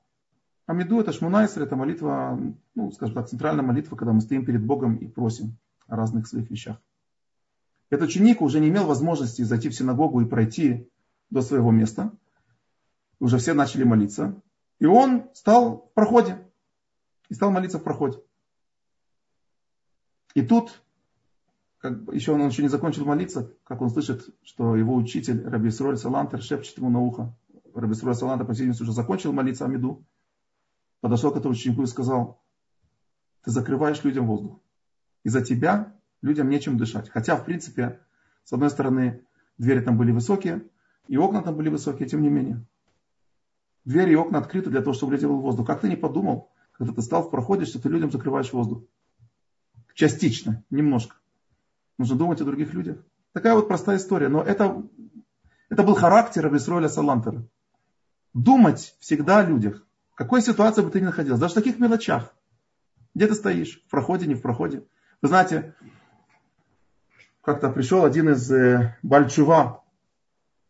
Амиду это Шмунайсер, это молитва, ну, скажем так, центральная молитва, когда мы стоим перед Богом и просим о разных своих вещах. Этот ученик уже не имел возможности зайти в синагогу и пройти до своего места. Уже все начали молиться. И он стал в проходе. И стал молиться в проходе. И тут, как еще он еще не закончил молиться, как он слышит, что его учитель Раби Сроль Салантер шепчет ему на ухо. Раби Сроль Салантер, по уже закончил молиться Амиду. Подошел к этому ученику и сказал, ты закрываешь людям воздух. Из-за тебя людям нечем дышать. Хотя, в принципе, с одной стороны, двери там были высокие, и окна там были высокие, тем не менее. Двери и окна открыты для того, чтобы летел воздух. Как ты не подумал, когда ты стал в проходе, что ты людям закрываешь воздух? Частично, немножко. Нужно думать о других людях. Такая вот простая история. Но это, это был характер Абисроля Салантера. Думать всегда о людях. В какой ситуации бы ты ни находился. Даже в таких мелочах. Где ты стоишь? В проходе, не в проходе. Вы знаете, как-то пришел один из э, Бальчува,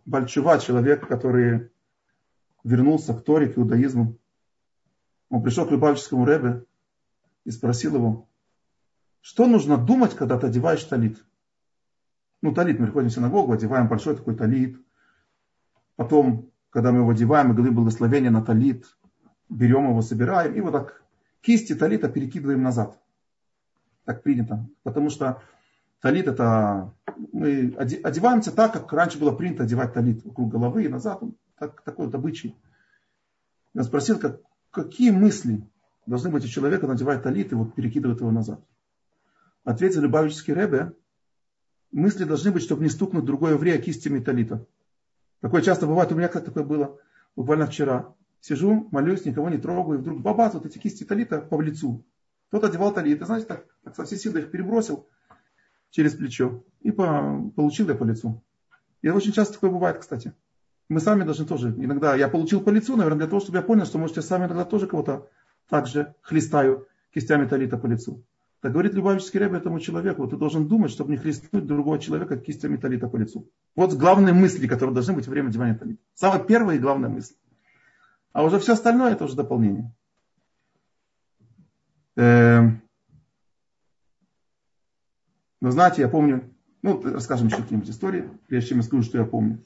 Бальчува, человек, который вернулся к Торе, к иудаизму. Он пришел к Любавическому Ребе и спросил его, что нужно думать, когда ты одеваешь талит? Ну, талит, мы приходим в синагогу, одеваем большой такой талит. Потом, когда мы его одеваем, мы говорим благословение на талит, берем его, собираем, и вот так кисти талита перекидываем назад. Так принято. Потому что талит это... Мы одеваемся так, как раньше было принято одевать талит вокруг головы и назад. Так, такой вот обычай. Я спросил, как, какие мысли должны быть у человека, надевает талит и вот перекидывает его назад. Ответил Любавический Ребе, мысли должны быть, чтобы не стукнуть другой еврея кистями талита. Такое часто бывает, у меня как такое было, буквально вчера. Сижу, молюсь, никого не трогаю, и вдруг бабац, вот эти кисти талита по лицу. Кто-то одевал талит, и знаете, так, так со всей силы их перебросил через плечо и по, получил я по лицу. И очень часто такое бывает, кстати. Мы сами должны тоже, иногда я получил по лицу, наверное, для того, чтобы я понял, что, может, я сами иногда тоже кого-то так же хлестаю кистями талита по лицу. Так говорит Любавический Рэбе этому человеку, ты должен думать, чтобы не хлестнуть другого человека кистями талита по лицу. Вот главные мысли, которые должны быть во время одевания талита. Самая первая и главная мысль. А уже все остальное это уже дополнение. Эм. Но знаете, я помню, ну, расскажем еще какие-нибудь истории, прежде чем я скажу, что я помню.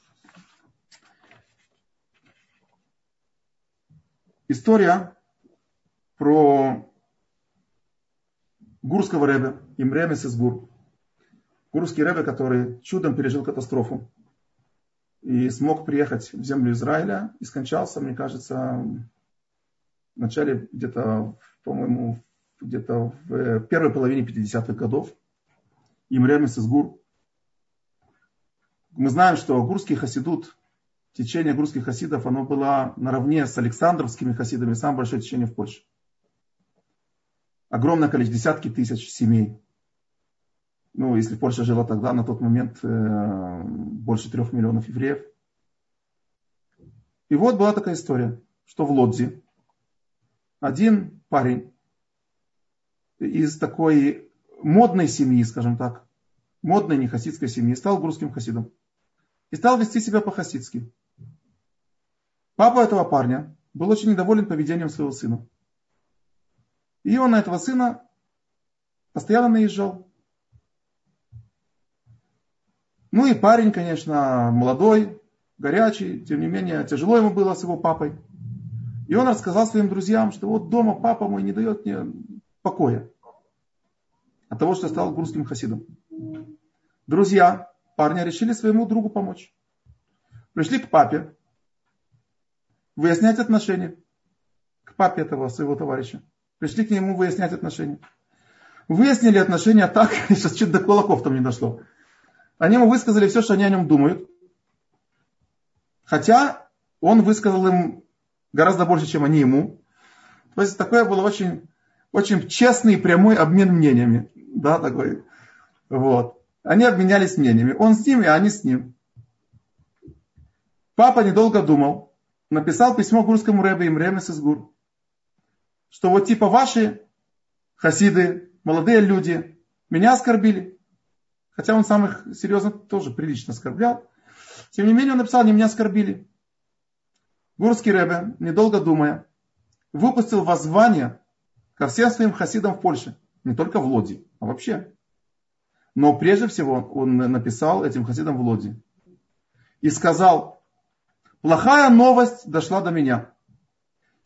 История про гурского рэбе, Имре Месисгур. Гурский рэбе, который чудом пережил катастрофу и смог приехать в землю Израиля и скончался, мне кажется, в начале где-то, по-моему, где-то в первой половине 50-х годов. Имре Месисгур. Мы знаем, что гурский хасидут, течение гурских хасидов, оно было наравне с Александровскими хасидами, самое большое течение в Польше огромное количество, десятки тысяч семей. Ну, если Польша жила тогда, на тот момент, э, больше трех миллионов евреев. И вот была такая история, что в Лодзе один парень из такой модной семьи, скажем так, модной нехасидской семьи, стал грузским хасидом. И стал вести себя по-хасидски. Папа этого парня был очень недоволен поведением своего сына. И он на этого сына постоянно наезжал. Ну и парень, конечно, молодой, горячий, тем не менее, тяжело ему было с его папой. И он рассказал своим друзьям, что вот дома папа мой не дает мне покоя от того, что я стал грузским хасидом. Друзья парня решили своему другу помочь. Пришли к папе выяснять отношения к папе этого своего товарища. Пришли к нему выяснять отношения. Выяснили отношения так, сейчас чуть до кулаков там не дошло. Они ему высказали все, что они о нем думают. Хотя он высказал им гораздо больше, чем они ему. То есть такое было очень, очень честный и прямой обмен мнениями. Да, такой. Вот. Они обменялись мнениями. Он с ними, а они с ним. Папа недолго думал. Написал письмо гурскому рэбе Имремес из Гур что вот типа ваши хасиды, молодые люди, меня оскорбили. Хотя он сам их серьезно тоже прилично оскорблял. Тем не менее он написал, они меня оскорбили. Гурский Ребе, недолго думая, выпустил воззвание ко всем своим хасидам в Польше. Не только в Лоди, а вообще. Но прежде всего он написал этим хасидам в Лоде. И сказал, плохая новость дошла до меня,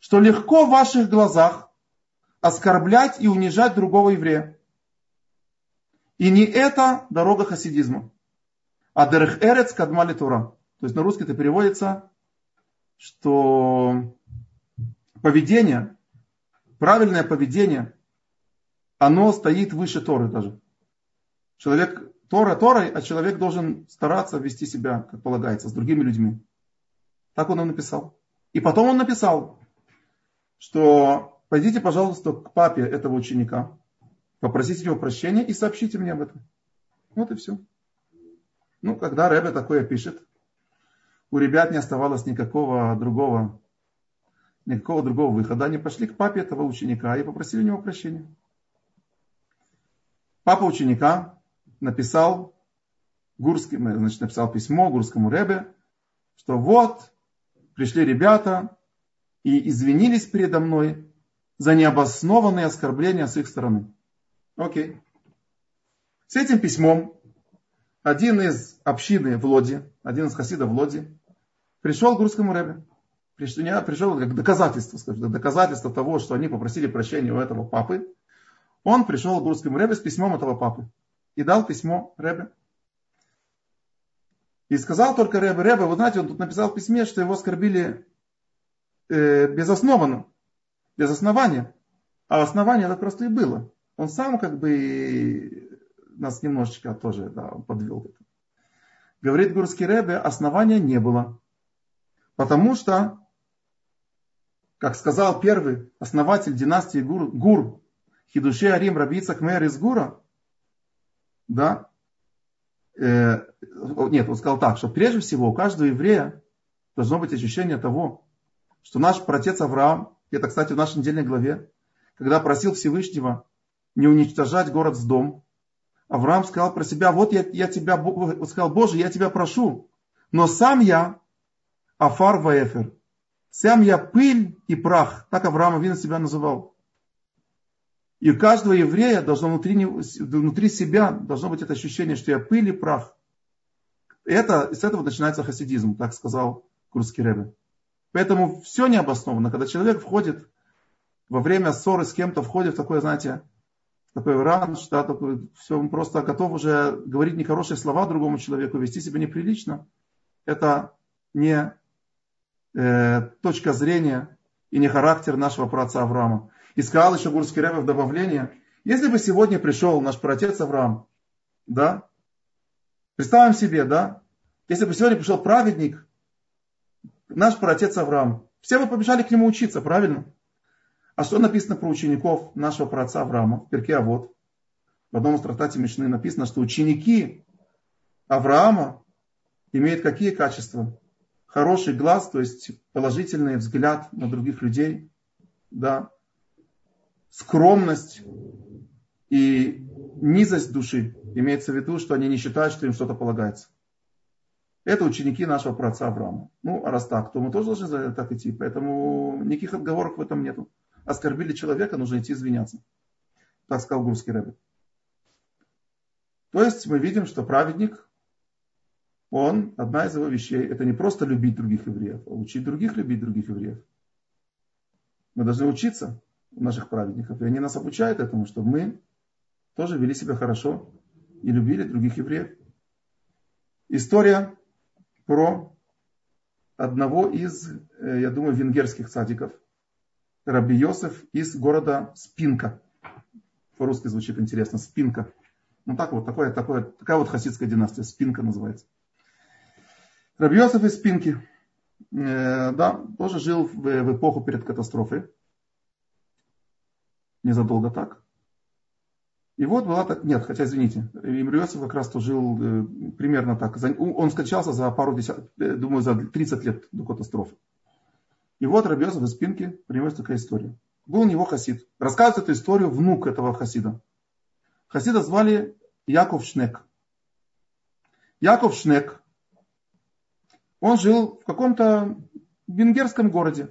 что легко в ваших глазах оскорблять и унижать другого еврея. И не это дорога хасидизма. А дерех эрец кадмали тура. То есть на русский это переводится, что поведение, правильное поведение, оно стоит выше Торы даже. Человек, Тора Торой, а человек должен стараться вести себя, как полагается, с другими людьми. Так он и написал. И потом он написал, что пойдите, пожалуйста, к папе этого ученика, попросите его прощения и сообщите мне об этом. Вот и все. Ну, когда Рэбе такое пишет, у ребят не оставалось никакого другого, никакого другого выхода. Они пошли к папе этого ученика и попросили у него прощения. Папа ученика написал гурским, значит, написал письмо гурскому Ребе, что вот пришли ребята и извинились передо мной за необоснованные оскорбления с их стороны. Окей. С этим письмом один из общины в Лоде, один из хасидов в Лоде, пришел к русскому рэбе. Пришел, пришел как доказательство, скажем, доказательство того, что они попросили прощения у этого папы. Он пришел к русскому рэбе с письмом этого папы. И дал письмо рэбе. И сказал только рэбе, рэбе, вы знаете, он тут написал в письме, что его оскорбили э, безоснованно, без основания. А основание это просто и было. Он сам как бы нас немножечко тоже да, подвел к этому. Говорит Гурский Ребе, основания не было. Потому что, как сказал первый основатель династии Гур, Гур Хидуши Арим Рабицах Мэр из Гура, да, э, нет, он сказал так, что прежде всего у каждого еврея должно быть ощущение того, что наш протец Авраам, это, кстати, в нашей недельной главе, когда просил Всевышнего не уничтожать город с дом, Авраам сказал про себя, вот я, я тебя, сказал, Боже, я тебя прошу, но сам я Афар Ваэфер, сам я пыль и прах, так Авраам Авин себя называл. И у каждого еврея должно внутри, внутри себя должно быть это ощущение, что я пыль и прах. Это, с этого начинается хасидизм, так сказал Курский Ребе. Поэтому все необоснованно. Когда человек входит во время ссоры с кем-то, входит в такое, знаете, такой ранж, да, такой, все, он просто готов уже говорить нехорошие слова другому человеку, вести себя неприлично. Это не э, точка зрения и не характер нашего праотца Авраама. И сказал еще Гурский Рэбе в добавление, если бы сегодня пришел наш праотец Авраам, да, представим себе, да, если бы сегодня пришел праведник, наш праотец Авраам, все бы побежали к нему учиться, правильно? А что написано про учеников нашего праотца Авраама в перке Авод? В одном из трактате Мишны написано, что ученики Авраама имеют какие качества? Хороший глаз, то есть положительный взгляд на других людей, да, скромность и низость души. Имеется в виду, что они не считают, что им что-то полагается. Это ученики нашего праотца Авраама. Ну, а раз так, то мы тоже должны так идти. Поэтому никаких отговорок в этом нету оскорбили человека, нужно идти извиняться. Так сказал Гурский Рэбби. То есть мы видим, что праведник, он, одна из его вещей, это не просто любить других евреев, а учить других любить других евреев. Мы должны учиться у наших праведников, и они нас обучают этому, чтобы мы тоже вели себя хорошо и любили других евреев. История про одного из, э, я думаю, венгерских садиков – Раби Йосеф из города Спинка. По-русски звучит интересно. Спинка. Ну так вот, такое, такое, такая вот хасидская династия. Спинка называется. Раби Йосеф из Спинки. Э, да, тоже жил в, в эпоху перед катастрофой. Незадолго так. И вот была нет, хотя извините, Имр Йосиф как раз то жил э, примерно так. Он скончался за пару десят, э, думаю, за 30 лет до катастрофы. И вот Рабиозов из Спинки принес такая история. Был у него хасид. Рассказывает эту историю внук этого хасида. Хасида звали Яков Шнек. Яков Шнек, он жил в каком-то венгерском городе.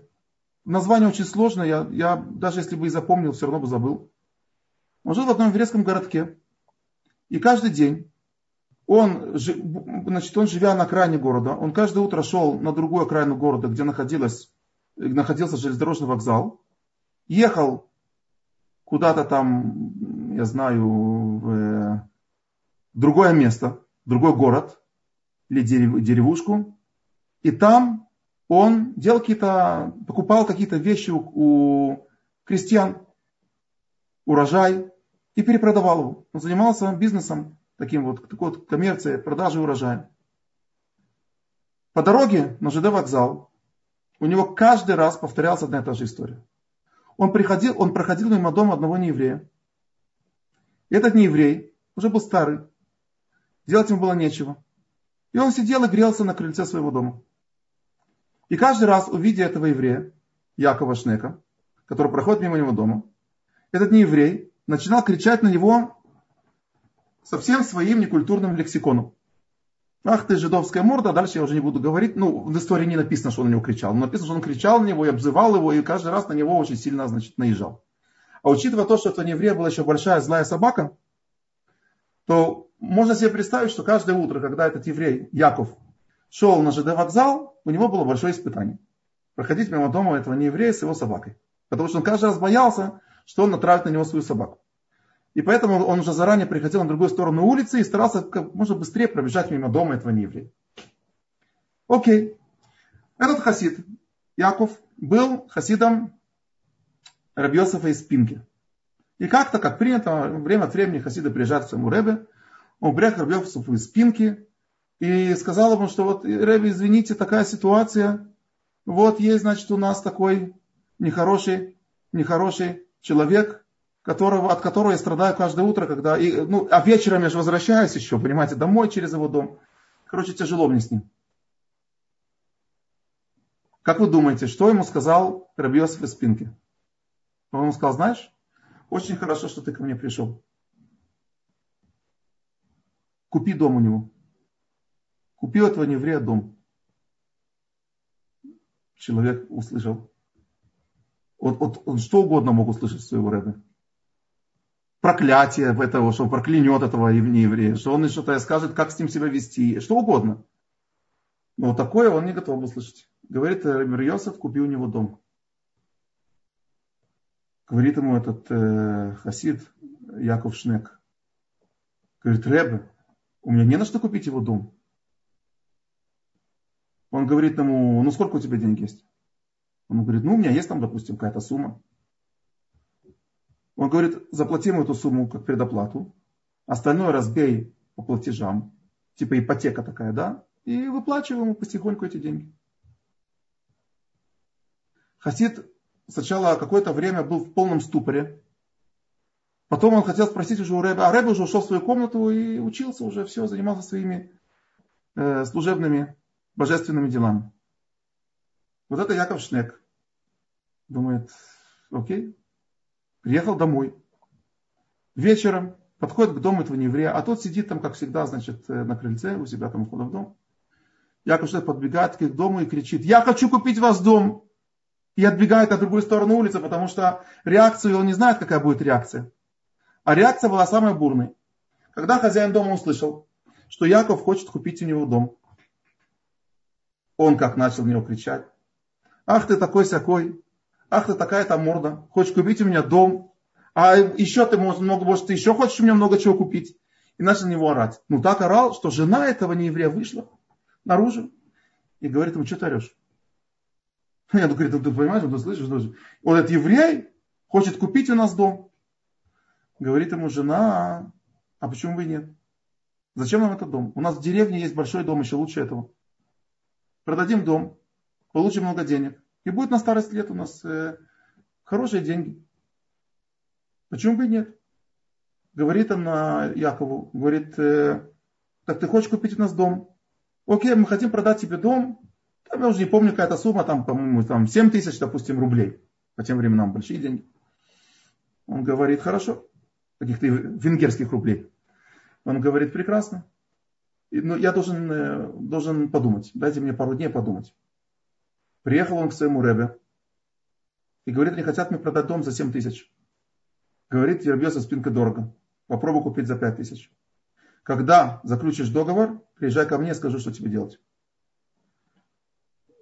Название очень сложное, я, я даже если бы и запомнил, все равно бы забыл. Он жил в одном еврейском городке. И каждый день он, значит, он живя на окраине города, он каждое утро шел на другую окраину города, где находилась, находился железнодорожный вокзал, ехал куда-то там, я знаю, в другое место, другой город или деревушку, и там он делал какие-то, покупал какие-то вещи у крестьян, урожай, и перепродавал его. Он занимался бизнесом, таким вот, такой вот коммерцией, продажей урожая. По дороге на ЖД вокзал у него каждый раз повторялась одна и та же история. Он, приходил, он проходил мимо дома одного нееврея. И этот нееврей уже был старый. Делать ему было нечего. И он сидел и грелся на крыльце своего дома. И каждый раз, увидя этого еврея, Якова Шнека, который проходит мимо него дома, этот нееврей начинал кричать на него со всем своим некультурным лексиконом. Ах ты, жидовская морда, дальше я уже не буду говорить. Ну, в истории не написано, что он на него кричал. Но написано, что он кричал на него и обзывал его, и каждый раз на него очень сильно, значит, наезжал. А учитывая то, что это еврея была еще большая злая собака, то можно себе представить, что каждое утро, когда этот еврей, Яков, шел на ЖД вокзал, у него было большое испытание. Проходить мимо дома этого нееврея с его собакой. Потому что он каждый раз боялся, что он натравит на него свою собаку. И поэтому он уже заранее приходил на другую сторону улицы и старался как можно быстрее пробежать мимо дома этого нееврея. Окей. Этот хасид, Яков, был хасидом Рабиосифа из Пинки. И как-то, как принято, время от времени хасиды приезжают к своему Ребе, он приехал к из Пинки и сказал ему, что вот, Ребе, извините, такая ситуация, вот есть, значит, у нас такой нехороший, нехороший человек, которого, от которого я страдаю каждое утро, когда, и, ну, а вечером я же возвращаюсь еще, понимаете, домой через его дом. Короче, тяжело мне с ним. Как вы думаете, что ему сказал Рабиосиф из спинки? Он ему сказал, знаешь, очень хорошо, что ты ко мне пришел. Купи дом у него. Купи у этого еврея дом. Человек услышал. Вот, вот, что угодно мог услышать своего рэба проклятие этого, что он проклянет этого еврея, что он что-то скажет, как с ним себя вести, что угодно. Но вот такое он не готов был слышать. Говорит Рамир Йосеф, купи у него дом. Говорит ему этот э, хасид Яков Шнек. Говорит, Ребе, у меня не на что купить его дом. Он говорит ему, ну сколько у тебя денег есть? Он говорит, ну у меня есть там, допустим, какая-то сумма. Он говорит, заплатим эту сумму как предоплату, остальное разбей по платежам, типа ипотека такая, да, и выплачиваем ему потихоньку эти деньги. Хасид сначала какое-то время был в полном ступоре. Потом он хотел спросить уже у Рэбе, а Рэбе уже ушел в свою комнату и учился уже, все, занимался своими э, служебными божественными делами. Вот это Яков Шнек. Думает, окей, приехал домой. Вечером подходит к дому этого еврея, а тот сидит там, как всегда, значит, э, на крыльце у себя там у входа в дом. Яков что подбегает к дому и кричит, я хочу купить вас дом. И отбегает на другую сторону улицы, потому что реакцию он не знает, какая будет реакция. А реакция была самая бурной. Когда хозяин дома услышал, что Яков хочет купить у него дом, он как начал на него кричать. Ах ты такой сякой, ах ты такая там морда, хочешь купить у меня дом, а еще ты, много, может, ты еще хочешь у меня много чего купить. И начал на него орать. Ну так орал, что жена этого нееврея вышла наружу и говорит ему, что ты орешь? Я говорю, ты, ты понимаешь, ты слышишь? Вот этот еврей хочет купить у нас дом. Говорит ему жена, а почему бы и нет? Зачем нам этот дом? У нас в деревне есть большой дом, еще лучше этого. Продадим дом, получим много денег. И будет на старость лет у нас э, хорошие деньги. Почему бы и нет? Говорит она Якову, говорит, э, так ты хочешь купить у нас дом? Окей, мы хотим продать тебе дом. Там, я уже не помню, какая-то сумма, там, по-моему, там 7 тысяч, допустим, рублей. По тем временам большие деньги. Он говорит, хорошо, каких-то венгерских рублей. Он говорит, прекрасно. Но я должен, э, должен подумать. Дайте мне пару дней подумать. Приехал он к своему Ребе и говорит, они хотят мне продать дом за 7 тысяч. Говорит, Ербьеса спинка дорого. Попробуй купить за 5 тысяч. Когда заключишь договор, приезжай ко мне, скажу, что тебе делать.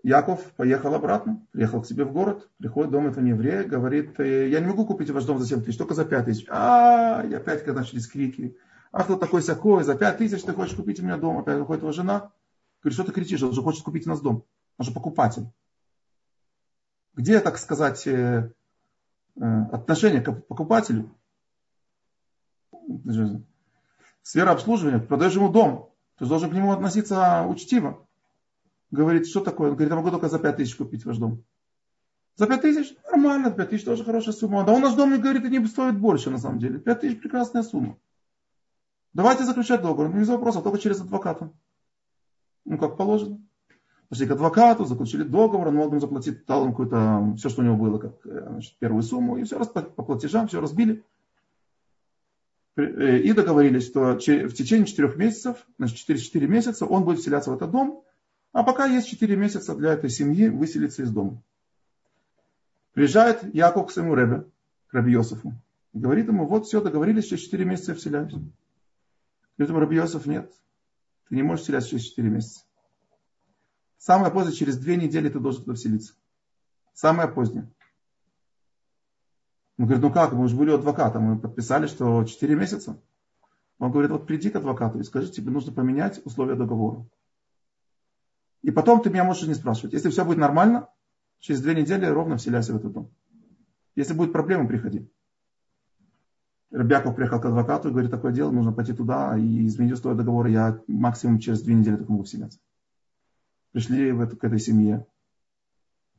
Яков поехал обратно, приехал к себе в город, приходит дом этого еврея, говорит, «Э, я не могу купить ваш дом за 7 тысяч, только за 5 тысяч. А, и опять когда начались крики. А кто такой сякой, за 5 тысяч ты хочешь купить у меня дом? Опять выходит его жена, говорит, что ты кричишь, он же хочет купить у нас дом. Он же покупатель. Где, так сказать, э, э, отношение к покупателю? Сфера обслуживания, продаешь ему дом, ты должен к нему относиться учтиво. Говорит, что такое? Он говорит, я могу только за 5 тысяч купить ваш дом. За 5 тысяч? Нормально, 5 тысяч тоже хорошая сумма. Да у нас дом, говорит, и не стоит больше на самом деле. 5 тысяч прекрасная сумма. Давайте заключать договор. Ну, без вопросов, только через адвоката. Ну, как положено. Пошли к адвокату, заключили договор, он мог заплатить, дал им какое-то, все, что у него было, как э, значит, первую сумму, и все раз по, платежам, все разбили. Э, и договорились, что в течение четырех месяцев, значит, через четыре месяца он будет вселяться в этот дом, а пока есть 4 месяца для этой семьи выселиться из дома. Приезжает Яков к своему Ребе, к Раби Йосифу. Говорит ему, вот все, договорились, через 4 месяца я вселяюсь. Говорит ему, Раби Йосиф, нет, ты не можешь вселяться через 4 месяца. Самое позднее, через 2 недели ты должен туда вселиться. Самое позднее. Он говорит, ну как, мы уже были у адвоката, мы подписали, что 4 месяца. Он говорит, вот приди к адвокату и скажи, тебе нужно поменять условия договора. И потом ты меня можешь не спрашивать. Если все будет нормально, через две недели ровно вселяйся в этот дом. Если будет проблема, приходи. Рыбяков приехал к адвокату и говорит, такое дело, нужно пойти туда и изменить условия договора. Я максимум через две недели только могу вселяться. Пришли в эту, к этой семье.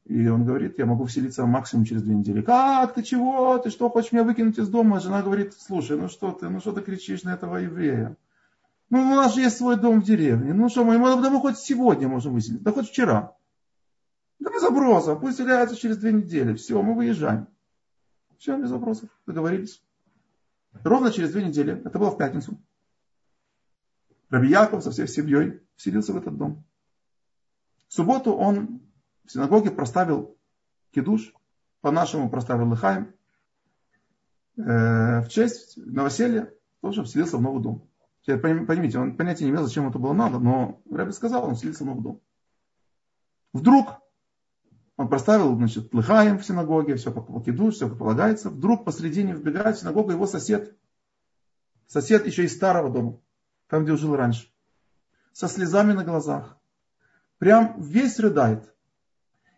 И он говорит, я могу вселиться максимум через две недели. Как ты чего? Ты что, хочешь меня выкинуть из дома? Жена говорит, слушай, ну что ты, ну что ты кричишь на этого еврея? Ну, у нас же есть свой дом в деревне. Ну что, мы да мы хоть сегодня можем выселить, да хоть вчера. Да без вопросов, пусть селяется через две недели. Все, мы выезжаем. Все, без вопросов, договорились. Ровно через две недели, это было в пятницу, Раби Яков со всей семьей вселился в этот дом. В субботу он в синагоге проставил кидуш, по-нашему проставил лыхаем. Э, в честь новоселья тоже вселился в новый дом. Поймите, он понятия не имел, зачем это было надо, но Рэбби сказал, он селился в дом. Вдруг он проставил, значит, лыхаем в синагоге, все как покидуш, все как полагается. Вдруг посредине вбегает в синагогу его сосед. Сосед еще из старого дома, там, где он жил раньше. Со слезами на глазах. Прям весь рыдает.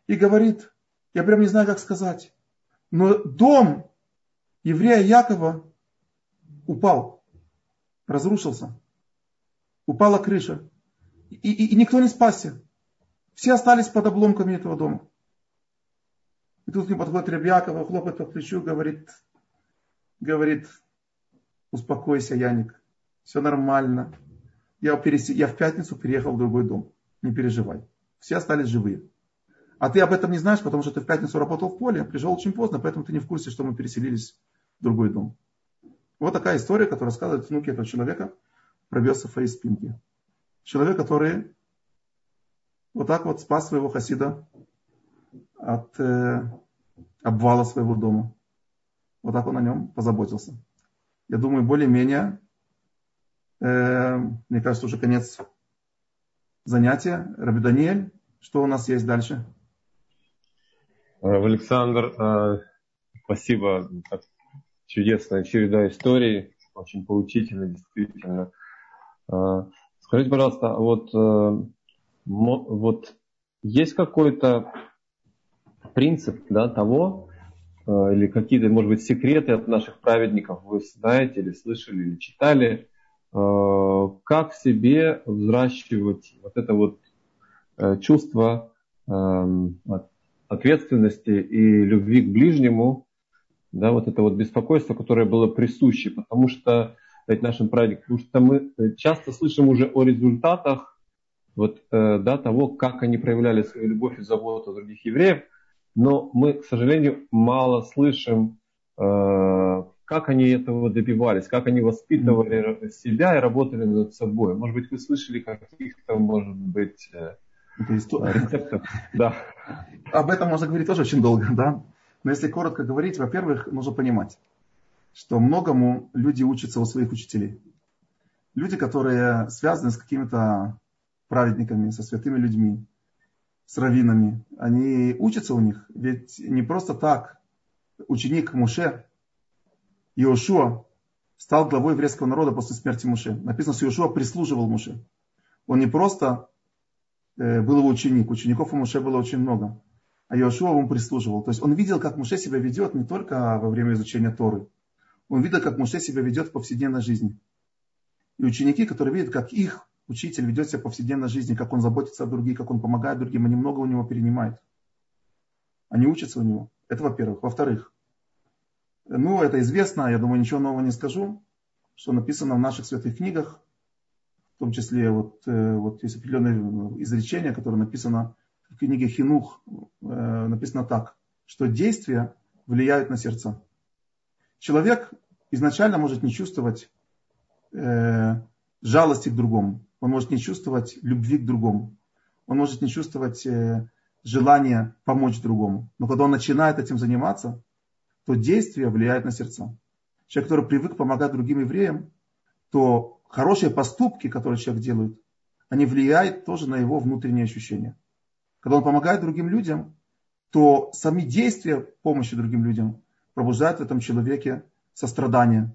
И говорит, я прям не знаю, как сказать, но дом еврея Якова упал разрушился. Упала крыша. И, и, и никто не спасся. Все остались под обломками этого дома. И тут к нему подходит Рябьякова, хлопает по плечу, говорит, говорит, успокойся, Яник, все нормально. Я, перес... я в пятницу переехал в другой дом. Не переживай. Все остались живые. А ты об этом не знаешь, потому что ты в пятницу работал в поле, пришел очень поздно, поэтому ты не в курсе, что мы переселились в другой дом. Вот такая история, которую рассказывает внуки этого человека про Йосифа из Пинки. Человек, который вот так вот спас своего хасида от э, обвала своего дома. Вот так он о нем позаботился. Я думаю, более-менее, э, мне кажется, уже конец занятия. Раби Даниэль, что у нас есть дальше? Александр, э, спасибо чудесная череда историй, очень поучительно, действительно. А, скажите, пожалуйста, а вот, э, вот есть какой-то принцип да, того, э, или какие-то, может быть, секреты от наших праведников вы знаете, или слышали, или читали, э, как в себе взращивать вот это вот чувство ответственности и любви к ближнему, да, вот это вот беспокойство, которое было присуще, потому что ведь нашим праведникам, потому что мы э, часто слышим уже о результатах вот, э, да, того, как они проявляли свою любовь и заботу других евреев, но мы, к сожалению, мало слышим, э, как они этого добивались, как они воспитывали себя и работали над собой. Может быть, вы слышали каких-то, может быть, рецептов. Да. Об этом можно говорить тоже очень долго, да. Но если коротко говорить, во-первых, нужно понимать, что многому люди учатся у своих учителей. люди, которые связаны с какими-то праведниками, со святыми людьми, с раввинами, они учатся у них. Ведь не просто так ученик Муше, Иошуа, стал главой еврейского народа после смерти Муше. Написано, что Иошуа прислуживал Муше. Он не просто э, был его ученик, учеников у Муше было очень много, а Иошуа ему прислуживал. То есть он видел, как Муше себя ведет не только во время изучения Торы, он видел, как Муше себя ведет в повседневной жизни. И ученики, которые видят, как их учитель ведет себя в повседневной жизни, как он заботится о других, как он помогает другим, они много у него перенимают. Они учатся у него. Это во-первых. Во-вторых, ну, это известно, я думаю, ничего нового не скажу, что написано в наших святых книгах, в том числе вот, э, вот есть определенное изречение, которое написано в книге Хинух, э, написано так, что действия влияют на сердца. Человек изначально может не чувствовать э, жалости к другому, он может не чувствовать любви к другому, он может не чувствовать э, желания помочь другому. Но когда он начинает этим заниматься, то действие влияет на сердца. Человек, который привык помогать другим евреям, то хорошие поступки, которые человек делает, они влияют тоже на его внутренние ощущения. Когда он помогает другим людям, то сами действия помощи другим людям пробуждают в этом человеке сострадание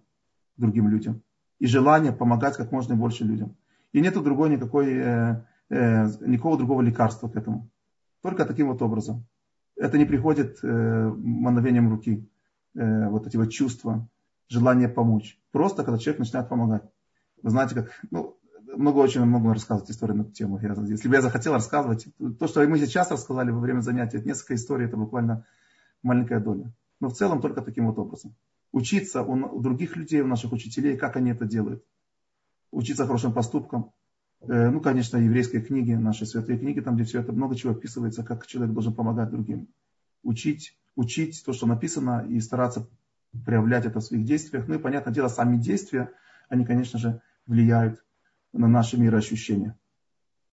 другим людям и желание помогать как можно больше людям. И нет другой никакой, э, э, никакого другого лекарства к этому. Только таким вот образом. Это не приходит э, мановением руки. Э, вот эти вот чувства, желание помочь. Просто когда человек начинает помогать. Вы знаете, как, ну, много очень много рассказывать истории на эту тему. Я, если бы я захотел рассказывать, то, что мы сейчас рассказали во время занятия, несколько историй, это буквально маленькая доля. Но в целом только таким вот образом. Учиться у, у других людей, у наших учителей, как они это делают. Учиться хорошим поступкам. Э, ну, конечно, еврейские книги, наши святые книги, там, где все это много чего описывается, как человек должен помогать другим. Учить учить то, что написано, и стараться проявлять это в своих действиях. Ну и, понятное дело, сами действия, они, конечно же, влияют на наши мироощущения.